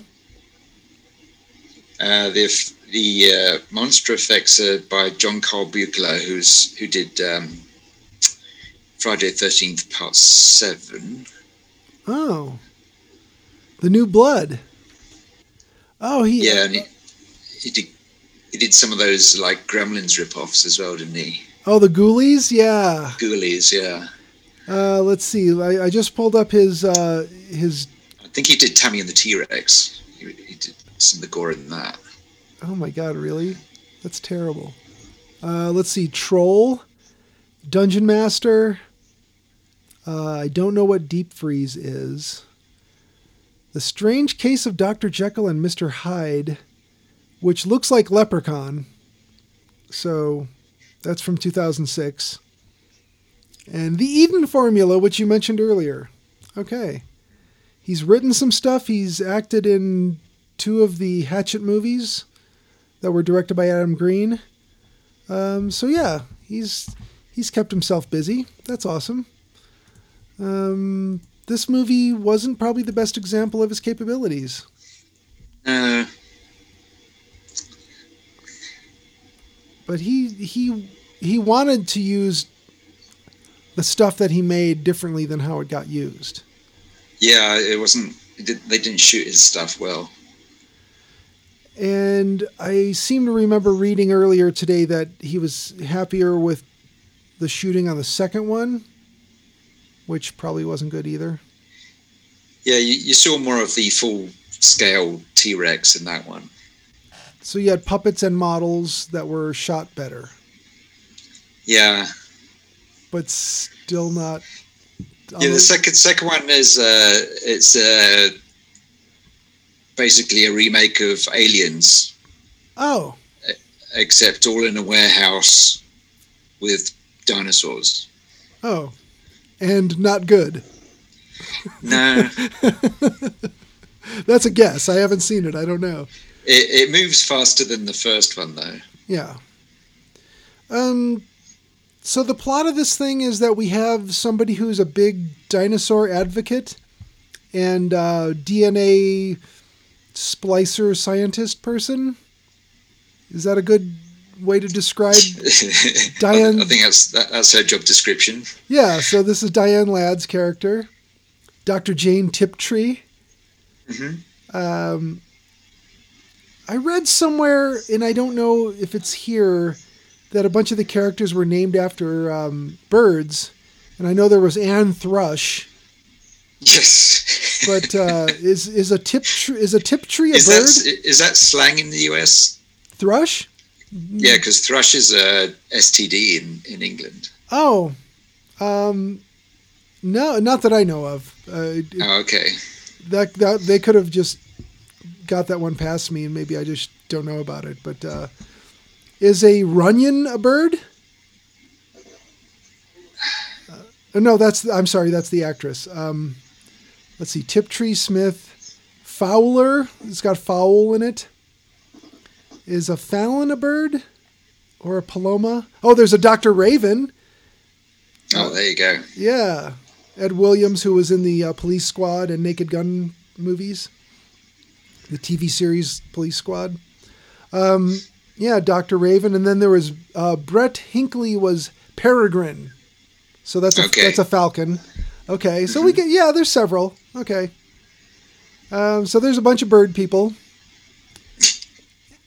Uh, the the uh, monster effects are by John Carl Buechler, who's who did um, Friday Thirteenth Part Seven. Oh, the New Blood. Oh, he yeah, and he, he did he did some of those like Gremlins rip-offs as well, didn't he? Oh, the Ghoulies, yeah. Ghoulies, yeah. Uh, let's see. I, I just pulled up his uh, his. Think he did Tammy and the T Rex. He, he did some of the gore in that. Oh my god! Really? That's terrible. Uh, let's see. Troll, Dungeon Master. Uh, I don't know what Deep Freeze is. The Strange Case of Dr. Jekyll and Mr. Hyde, which looks like Leprechaun. So that's from 2006. And The Eden Formula, which you mentioned earlier. Okay. He's written some stuff. He's acted in two of the Hatchet movies that were directed by Adam Green. Um, so yeah, he's he's kept himself busy. That's awesome. Um, this movie wasn't probably the best example of his capabilities. Uh, but he he he wanted to use the stuff that he made differently than how it got used. Yeah, it wasn't. It did, they didn't shoot his stuff well. And I seem to remember reading earlier today that he was happier with the shooting on the second one, which probably wasn't good either. Yeah, you, you saw more of the full scale T Rex in that one. So you had puppets and models that were shot better, Yeah, but still not. Yeah. The second second one is uh, it's uh, basically a remake of Aliens, oh, except all in a warehouse with dinosaurs. oh, and not good. No, That's a guess. I haven't seen it. I don't know. it, it moves faster than the first one though. Yeah. Um. So the plot of this thing is that we have somebody who's a big dinosaur advocate and uh, DNA splicer scientist person. Is that a good way to describe? Diane- I think that's that's her job description. Yeah. So this is Diane Ladd's character, Dr. Jane Tiptree. hmm Um, I read somewhere, and I don't know if it's here, that a bunch of the characters were named after um, birds. And I know there was Anne Thrush, Yes. but uh, is is a tip tr- is a tip tree a is bird? that is that slang in the US? Thrush? Yeah, because thrush is a STD in in England. Oh, um, no, not that I know of. Uh, it- Oh, okay. that that they could have just got that one past me, and maybe I just don't know about it. But uh, is a runyon a bird? Uh, no, that's I'm sorry, that's the actress. Um, let's see, Tiptree Smith, Fowler. It's got fowl in it. Is a Fallon a bird or a Paloma? Oh, there's a Doctor Raven. Oh, there you go. Yeah, Ed Williams, who was in the uh, Police Squad and Naked Gun movies, the TV series Police Squad. Um, yeah, Doctor Raven, and then there was uh, Brett Hinkley was Peregrine, so that's a Okay. that's a Falcon. Okay, so we get yeah, there's several. Okay, um, so there's a bunch of bird people,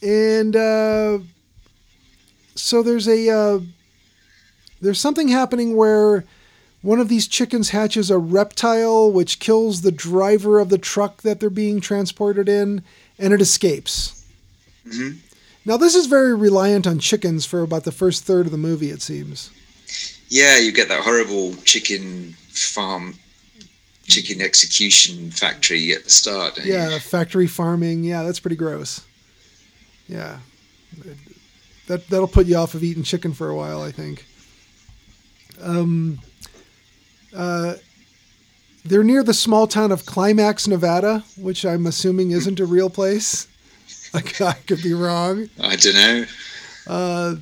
and uh, so there's a uh, there's something happening where one of these chickens hatches a reptile which kills the driver of the truck that they're being transported in and it escapes. hmm Now, this is very reliant on chickens for about the first third of the movie, it seems. Yeah, you get that horrible chicken farm, chicken execution factory at the start. don't you? Yeah, factory farming. Yeah, that's pretty gross. Yeah. That, that'll put you off of eating chicken for a while, I think. Um, uh, they're near the small town of Climax, Nevada, which I'm assuming isn't a real place. I could be wrong. I don't know. Uh,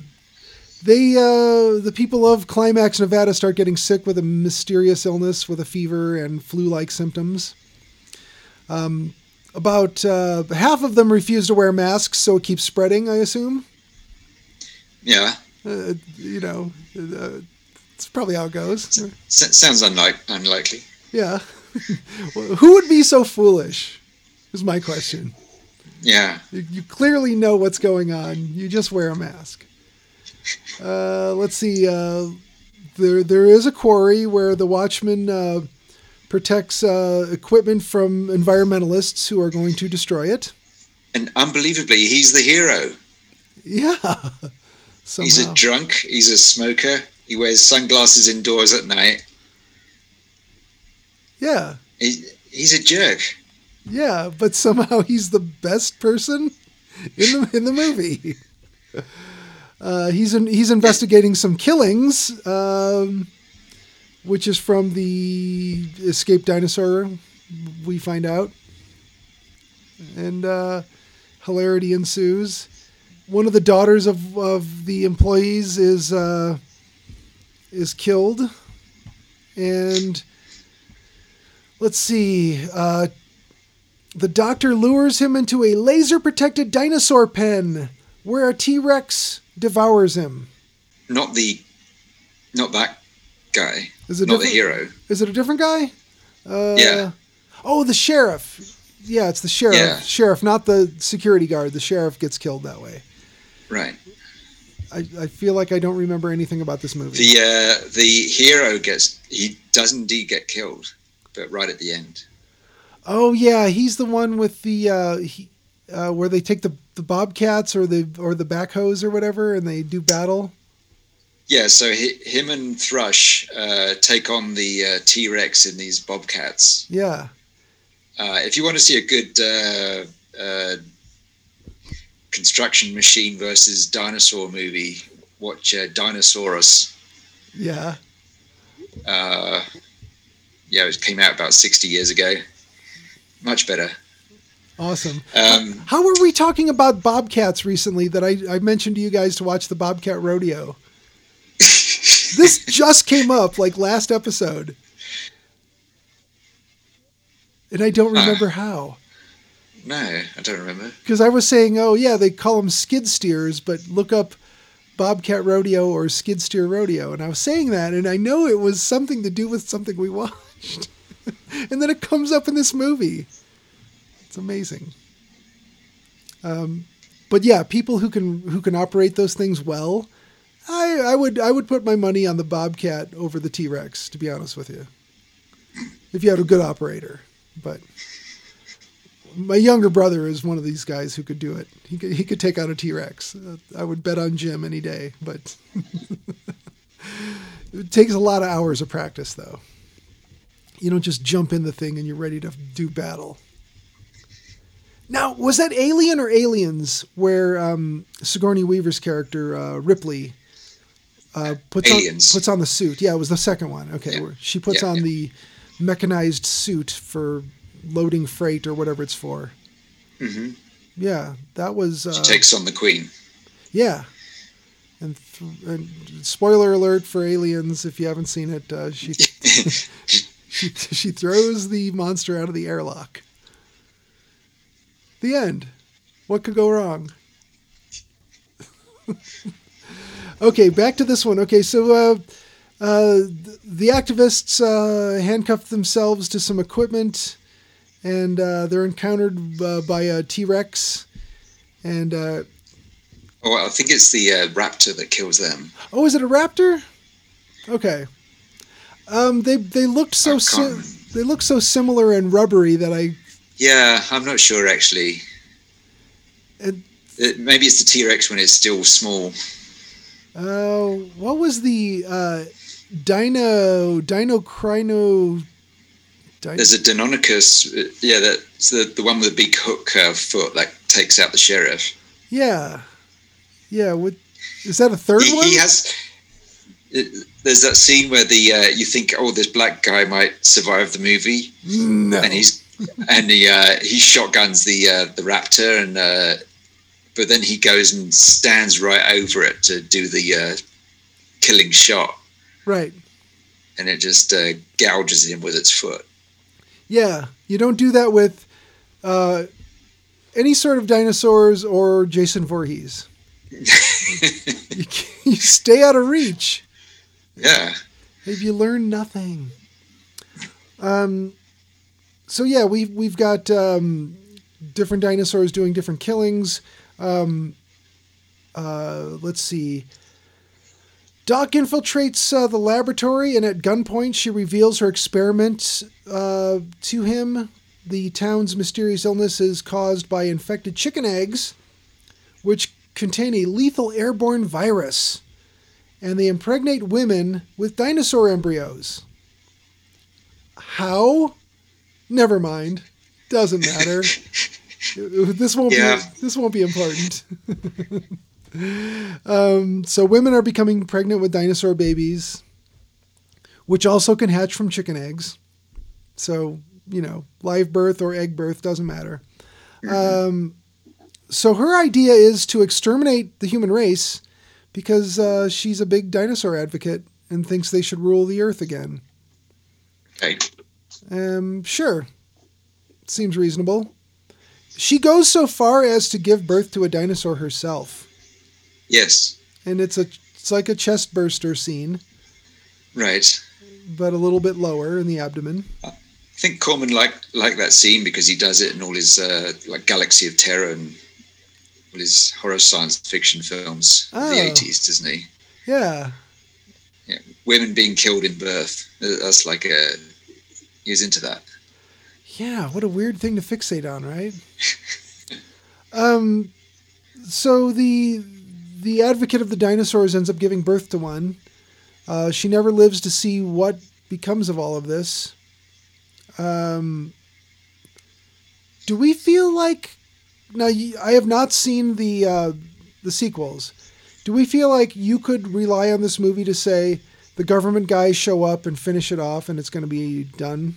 they, uh, the people of Climax, Nevada, start getting sick with a mysterious illness with a fever and flu-like symptoms. Um, about uh, half of them refuse to wear masks, so it keeps spreading. I assume. Yeah, Uh, you know, uh, it's probably how it goes. S- sounds unlike unlikely. Yeah. Who would be so foolish? Is my question. Yeah, You, you clearly know what's going on. You just wear a mask. Uh, let's see. Uh, there there is a quarry where the Watchman uh, protects uh, equipment from environmentalists who are going to destroy it. And unbelievably, he's the hero. Yeah. Somehow. He's a drunk. He's a smoker. He wears sunglasses indoors at night. Yeah. He, he's a jerk. Yeah, but somehow he's the best person in the in the movie. Uh, he's in, he's investigating some killings, um, which is from the escaped dinosaur. We find out, and uh, hilarity ensues. One of the daughters of, of the employees is uh, is killed, and let's see. The doctor lures him into a laser protected dinosaur pen where a T Rex devours him. Not the, not that guy. Is it not the hero? Is it a different guy? Uh, yeah. Oh, the sheriff. Yeah, it's the sheriff. Yeah. Sheriff, not the security guard. The sheriff gets killed that way. Right. I, I feel like I don't remember anything about this movie. The uh, the hero gets he does indeed get killed, but right at the end. Oh yeah, he's the one with the uh, he, uh, where they take the, the bobcats or the or the backhoes or whatever, and they do battle. Yeah, so he, him and Thrush uh, take on the uh, T Rex in these bobcats. Yeah. Uh, if you want to see a good uh, uh, construction machine versus dinosaur movie, watch Dinosaurus. Yeah. yeah, it came out about sixty years ago. Much better. Awesome. Um, How were we talking about bobcats recently that I, I mentioned to you guys to watch the Bobcat Rodeo? this just came up like last episode. And I don't remember uh, how. No, I don't remember. Because I was saying, oh, yeah, they call them skid steers, but look up Bobcat Rodeo or Skid Steer Rodeo. And I was saying that, and I know it was something to do with something we watched. and then it comes up in this movie. It's amazing. Um, but yeah, people who can who can operate those things well, I, I would I would put my money on the Bobcat over the T Rex. To be honest with you, if you had a good operator, but my younger brother is one of these guys who could do it. He could he could take out a T Rex. Uh, I would bet on Jim any day, but it takes a lot of hours of practice though. You don't just jump in the thing and you're ready to do battle. Now, was that Alien or Aliens where um, Sigourney Weaver's character uh, Ripley uh, puts Aliens. on puts on the suit? Yeah, it was the second one. Okay, yeah. where she puts yeah, on yeah. the mechanized suit for loading freight or whatever it's for. Mm-hmm. Yeah, that was. Uh, she takes on the Queen. Yeah, and, th- and, spoiler alert for Aliens if you haven't seen it, uh, she, she she throws the monster out of the airlock. The end. What could go wrong? okay, back to this one. Okay, so uh, uh, the activists uh, handcuff themselves to some equipment, and uh, they're encountered uh, by a T Rex. And uh, oh, I think it's the raptor that kills them. Oh, is it a raptor? Okay. Um, they they looked so si- they look so similar and rubbery that I yeah, I'm not sure actually. It, it, maybe it's the T Rex when it's still small. Oh, uh, what was the uh, Dino Dinocrino? Dino... There's a Deinonychus. Uh, yeah, that's the the one with the big hook uh, foot that takes out the sheriff. Yeah, yeah. What is that? A third he, one? He has. It, there's that scene where the uh, you think, oh, this black guy might survive the movie, no. and he's and he uh, he shotguns the uh, the raptor, and uh, but then he goes and stands right over it to do the uh, killing shot. Right. And it just uh, gouges him with its foot. Yeah, you don't do that with uh, any sort of dinosaurs or Jason Voorhees. you, you stay out of reach. Yeah. Have you learned nothing? Um, so yeah, we've we've got um, different dinosaurs doing different killings. Um, uh, let's see. Doc infiltrates uh, the laboratory, and at gunpoint, she reveals her experiment uh, to him. The town's mysterious illness is caused by infected chicken eggs, which contain a lethal airborne virus, and they impregnate women with dinosaur embryos. How? Never mind. Doesn't matter. this won't Yeah. be this won't be important. um, so women are becoming pregnant with dinosaur babies, which also can hatch from chicken eggs. So you know, live birth or egg birth doesn't matter. Um, so her idea is to exterminate the human race because uh, she's a big dinosaur advocate and thinks they should rule the earth again. Okay. Um, sure. Seems reasonable. She goes so far as to give birth to a dinosaur herself. Yes. And it's a it's like a chest burster scene, Right. but a little bit lower in the abdomen. I think Corman liked like that scene because he does it in all his uh, like Galaxy of Terror and all his horror science fiction films of Oh. the eighties, doesn't he? Yeah. Yeah, women being killed in birth. Uh, That's like a he was into that. Yeah, what a weird thing to fixate on, right? um so the the advocate of the dinosaurs ends up giving birth to one. Uh, she never lives to see what becomes of all of this. Um, do we feel like now? I have not seen the uh, the sequels. Do we feel like you could rely on this movie to say the government guys show up and finish it off, and it's going to be done?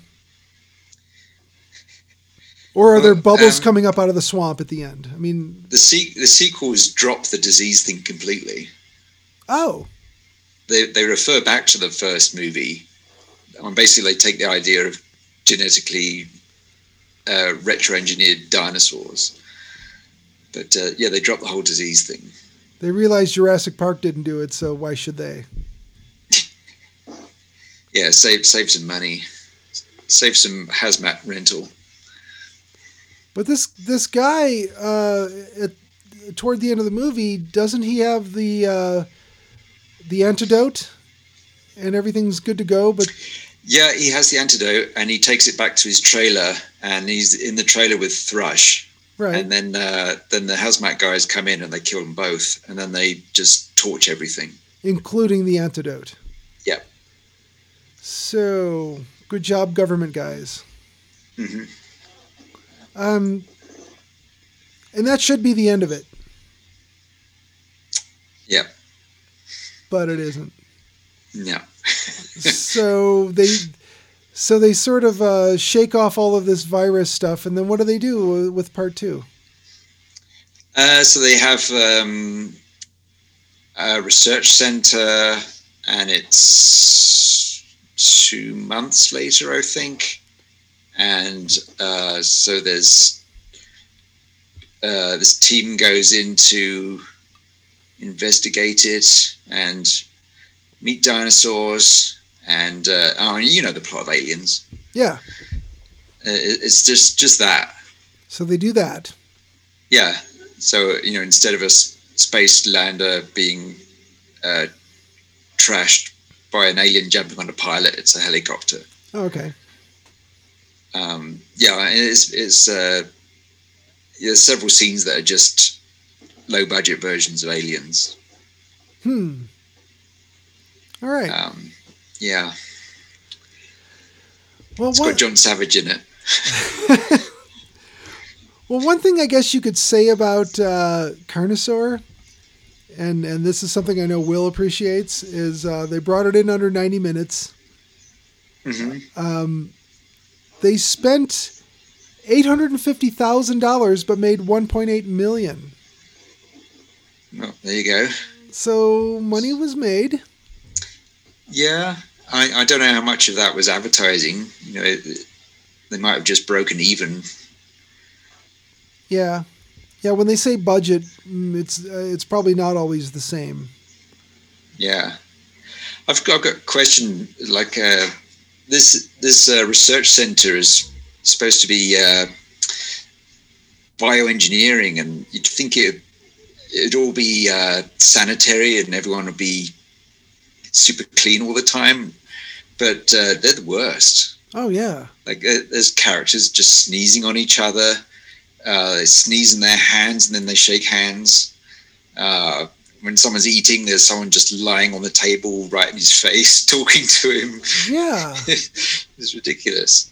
Or are there bubbles um, coming up out of the swamp at the end? I mean, The se- the sequels drop the disease thing completely. oh, They they refer back to the first movie. And basically, they take the idea of genetically uh, retro-engineered dinosaurs. But uh, yeah, they drop the whole disease thing. they realized Jurassic Park didn't do it, so why should they? Yeah, save save some money, save some hazmat rental. But this this guy, uh, at, toward the end of the movie, doesn't he have the uh, the antidote, and everything's good to go? But Yeah, he has the antidote, and he takes it back to his trailer, and he's in the trailer with Thrush. Right, And then uh, then the hazmat guys come in and they kill them both, and then they just torch everything. including the antidote. Yep. So good job, government guys. hmm Um, and that should be the end of it, Yeah. but it isn't. No. so they so they sort of uh, shake off all of this virus stuff, and then what do they do with part two? Uh, so they have um, a research center, and it's two months later, I think. And uh, so there's uh, this team goes in to investigate it and meet dinosaurs. And uh, oh, and you know the plot of Aliens. Yeah, Uh, it's just just that. so they do that. Yeah. So you know, instead of a space lander being uh, trashed by an alien jumping on a pilot, it's a helicopter. Okay. Um, yeah, it's it's uh, there's several scenes that are just low budget versions of aliens. Hmm. All right. Um, yeah, well, it's one, got John Savage in it. well, one thing I guess you could say about uh, Carnosaur, and and this is something I know Will appreciates, is uh, they brought it in under ninety minutes. Mm-hmm. Um, they spent eight hundred and fifty thousand dollars, but made one point eight million. Well, there you go. So money was made. Yeah, I, I don't know how much of that was advertising. You know, it, they might have just broken even. Yeah, yeah. When they say budget, mm, it's uh, it's probably not always the same. Yeah, I've got, I've got a question. Like uh, this, this uh, research center is supposed to be uh, bioengineering, and you'd think it it'd all be uh, sanitary and everyone would be super clean all the time, but uh, they're the worst. Oh yeah. Like uh, there's characters just sneezing on each other. Uh, they sneeze in their hands and then they shake hands. Uh, when someone's eating, there's someone just lying on the table right in his face, talking to him. Yeah. it's ridiculous.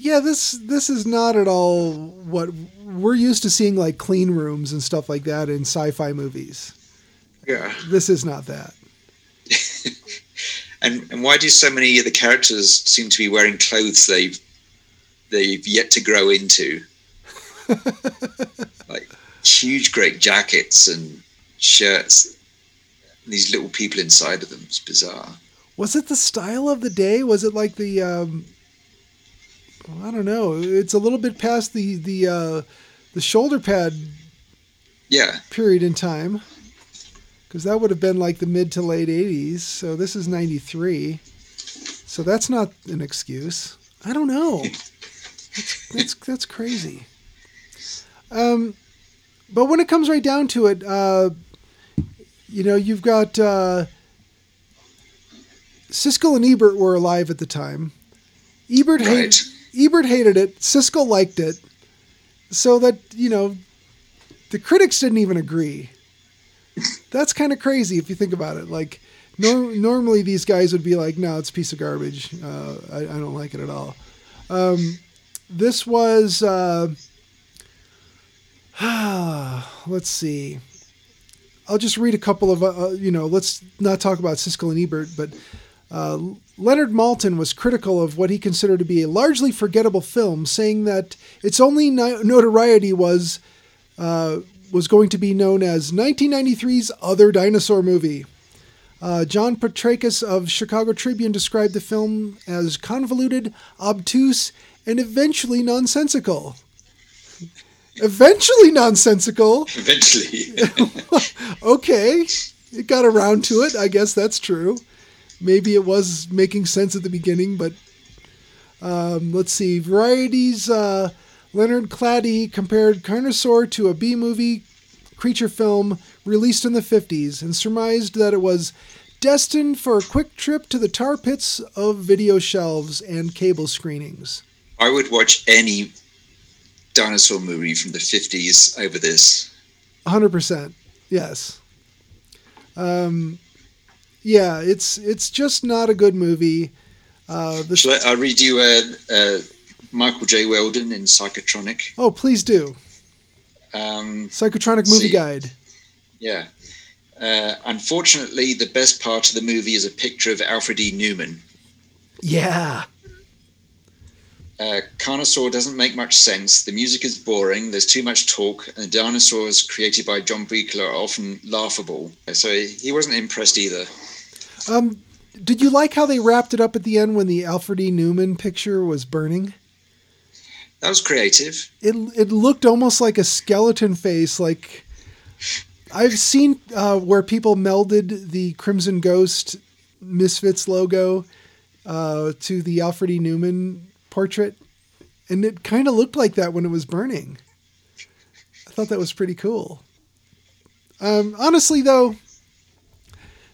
Yeah, this this is not at all what we're used to seeing like clean rooms and stuff like that in sci-fi movies. Yeah. This is not that. and and why do so many of the characters seem to be wearing clothes they've they've yet to grow into? like huge great jackets and shirts. And these little people inside of them. It's bizarre. Was it the style of the day? Was it like the um I don't know. It's a little bit past the the uh the shoulder pad Yeah. period in time. Cuz that would have been like the mid to late 80s. So this is 93. So that's not an excuse. I don't know. That's that's, that's crazy. Um but when it comes right down to it, uh, you know, you've got uh, Siskel and Ebert were alive at the time. Ebert hated Right. Ebert hated it. Siskel liked it, so that you know, the critics didn't even agree. That's kind of crazy if you think about it. Like, nor- normally these guys would be like, "No, it's a piece of garbage. Uh, I, I don't like it at all." Um, this was. Uh, let's see. I'll just read a couple of, uh, you know, let's not talk about Siskel and Ebert, but uh, Leonard Maltin was critical of what he considered to be a largely forgettable film, saying that its only no- notoriety was uh, was going to be known as 1993's Other Dinosaur Movie. Uh, John Petrakis of Chicago Tribune described the film as convoluted, obtuse, and eventually nonsensical. Eventually nonsensical. Eventually. okay, it got around to it. I guess that's true. Maybe it was making sense at the beginning, but um, let's see. Variety's uh, Leonard Klady compared Carnosaur to a B movie creature film released in the 50s and surmised that it was destined for a quick trip to the tar pits of video shelves and cable screenings. I would watch any dinosaur movie from the 50s over this. 100%. Yes. Um, yeah, it's it's just not a good movie. Uh, the, Shall I, I'll read you uh, uh, Michael J. Weldon in Psychotronic. oh, please do. Um, Psychotronic movie See. guide. yeah. Uh, unfortunately, the best part of the movie is a picture of Alfred E. Neuman. Yeah. Uh, Carnosaur doesn't make much sense. The music is boring. There's too much talk, and the dinosaurs created by John Buechler are often laughable. So he wasn't impressed either. Um, did you like how they wrapped it up at the end when the Alfred E. Neuman picture was burning? That was creative. It it looked almost like a skeleton face. Like I've seen uh, where people melded the Crimson Ghost Misfits logo uh, to the Alfred E. Neuman portrait, and it kind of looked like that when it was burning. I thought that was pretty cool. Um, honestly, though,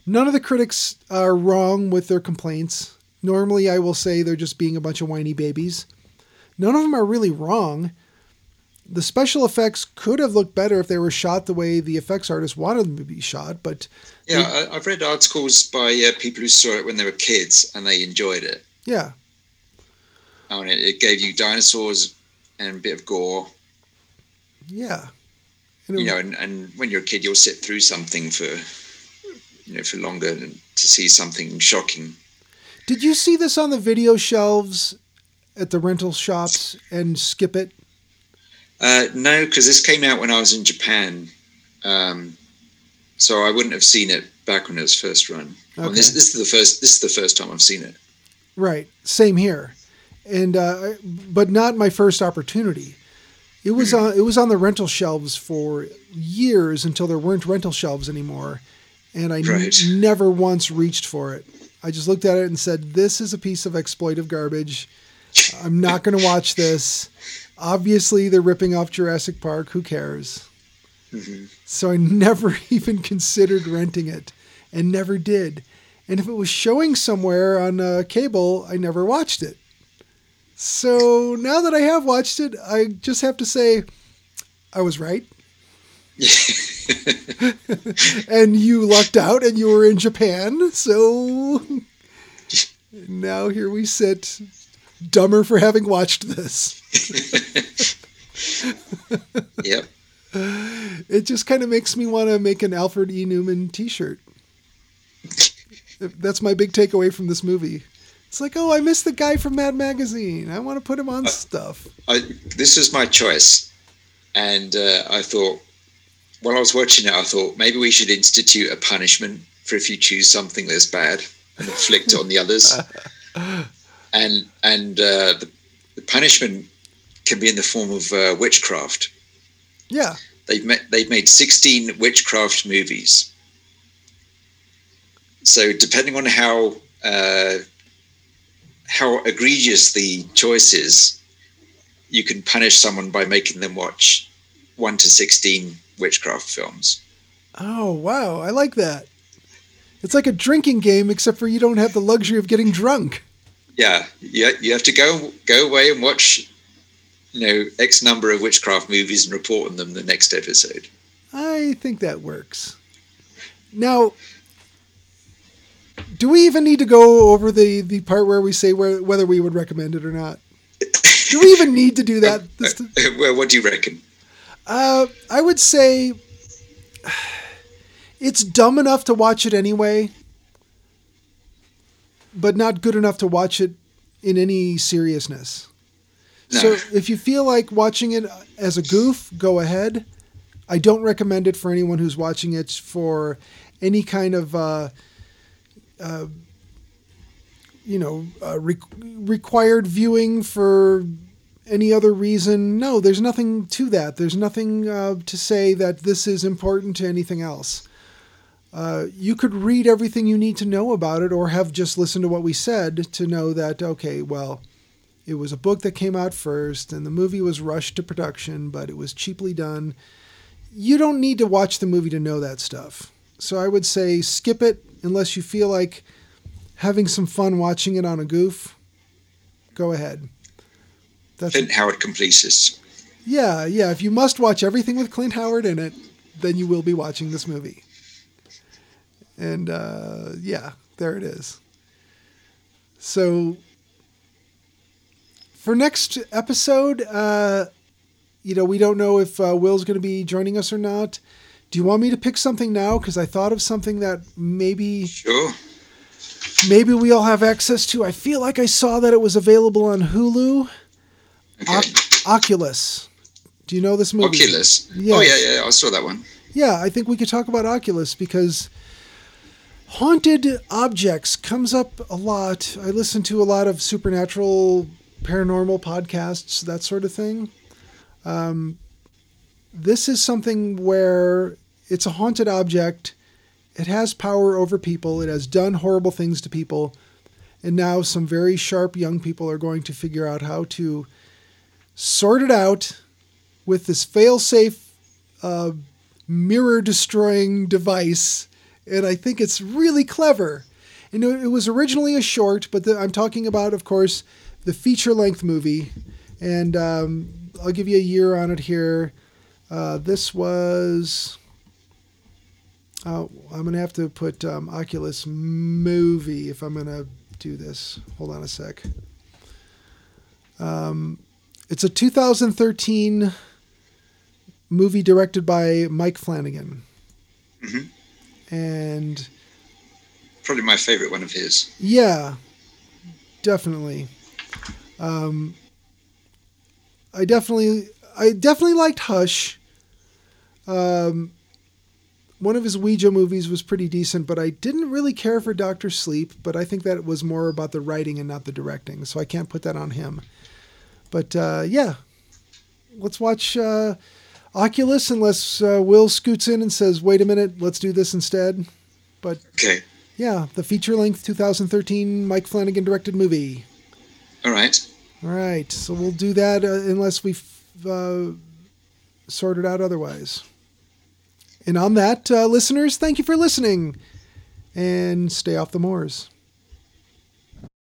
none of the critics are wrong with their complaints. Normally, I will say they're just being a bunch of whiny babies. None of them are really wrong. The special effects could have looked better if they were shot the way the effects artist wanted them to be shot, but Yeah, I, I've read articles by uh, people who saw it when they were kids and they enjoyed it. yeah, I mean, it, it gave you dinosaurs and a bit of gore. yeah. And You know, and, and when you're a kid, you'll sit through something for you know for longer to see something shocking. Did you see this on the video shelves at the rental shops and skip it? Uh, no, because this came out when I was in Japan, um, so I wouldn't have seen it back when it was first run. Well, this, this is the first. This is the first time I've seen it. Right. Same here. And uh, but not my first opportunity. It was on it was on the rental shelves for years until there weren't rental shelves anymore, and I Right. never once reached for it. I just looked at it and said, "This is a piece of exploitive garbage. I'm not going to watch this." Obviously, they're ripping off Jurassic Park. Who cares? Mhm. So I never even considered renting it. and never did. And if it was showing somewhere on uh, cable, I never watched it. So now that I have watched it, I just have to say I was right. and you lucked out and you were in Japan. So now here we sit, dumber for having watched this. yep. It just kind of makes me want to make an Alfred E. Neuman t shirt. That's my big takeaway from this movie. It's like, oh, I miss the guy from Mad Magazine. I want to put him on uh, stuff. I, this was my choice. And uh, I thought, while I was watching it, I thought maybe we should institute a punishment for if you choose something that's bad and inflict it on the others. and and uh, the, the, punishment can be in the form of uh, witchcraft. Yeah, they've met, they've made sixteen witchcraft movies. So depending on how uh, how egregious the choice is, you can punish someone by making them watch one to sixteen witchcraft films. Oh wow, I like that. It's like a drinking game, except for you don't have the luxury of getting drunk. Yeah, you, you have to go go away and watch, you know, X number of witchcraft movies and report on them the next episode. I think that works. Now, do we even need to go over the the part where we say where, whether we would recommend it or not? Do we even need to do that? well, what do you reckon? Uh, I would say it's dumb enough to watch it anyway, but not good enough to watch it in any seriousness. No. So if you feel like watching it as a goof, go ahead. I don't recommend it for anyone who's watching it for any kind of, uh, uh, you know, uh, re- required viewing for any other reason. No, there's nothing to that. There's nothing uh, to say that this is important to anything else. Uh, you could read everything you need to know about it or have just listened to what we said to know that, okay, well, it was a book that came out first and the movie was rushed to production, but it was cheaply done. You don't need to watch the movie to know that stuff. So I would say skip it unless you feel like having some fun watching it on a goof. Go ahead. That's Clint Howard completist. Yeah, yeah. If you must watch everything with Clint Howard in it, then you will be watching this movie. And uh, yeah, there it is. So for next episode, uh, you know, we don't know if uh, Will's going to be joining us or not. Do you want me to pick something now? Because I thought of something that maybe. Sure. Maybe we all have access to. I feel like I saw that it was available on Hulu. Okay. O- Oculus. Do you know this movie? Oculus. Yes. Oh yeah, yeah, I saw that one. Yeah, I think we could talk about Oculus because haunted objects comes up a lot. I listen to a lot of supernatural, paranormal podcasts, that sort of thing. Um, this is something where it's a haunted object. It has power over people. It has done horrible things to people. And now some very sharp young people are going to figure out how to sort it out with this fail-safe uh, mirror destroying device and i think it's really clever. And it was originally a short but the, i'm talking about of course the feature-length movie. And um, i'll give you a year on it here. Uh, this was uh, i'm going to have to put um, oculus movie if i'm going to do this. Hold on a sec. Um, it's a 2013 movie directed by Mike Flanagan. Mm-hmm. And probably my favorite one of his. Yeah, definitely. Um, I definitely, I definitely liked Hush. Um, one of his Ouija movies was pretty decent, but I didn't really care for Doctor Sleep. But I think that was more about the writing and not the directing, so I can't put that on him. But uh, yeah, let's watch uh, Oculus unless uh, Will scoots in and says, "Wait a minute, let's do this instead." But okay, yeah, the feature-length 2013 Mike Flanagan directed movie. All right. All right. So we'll do that uh, unless we uh, sort it out otherwise. And on that, uh, listeners, thank you for listening. and stay off the moors.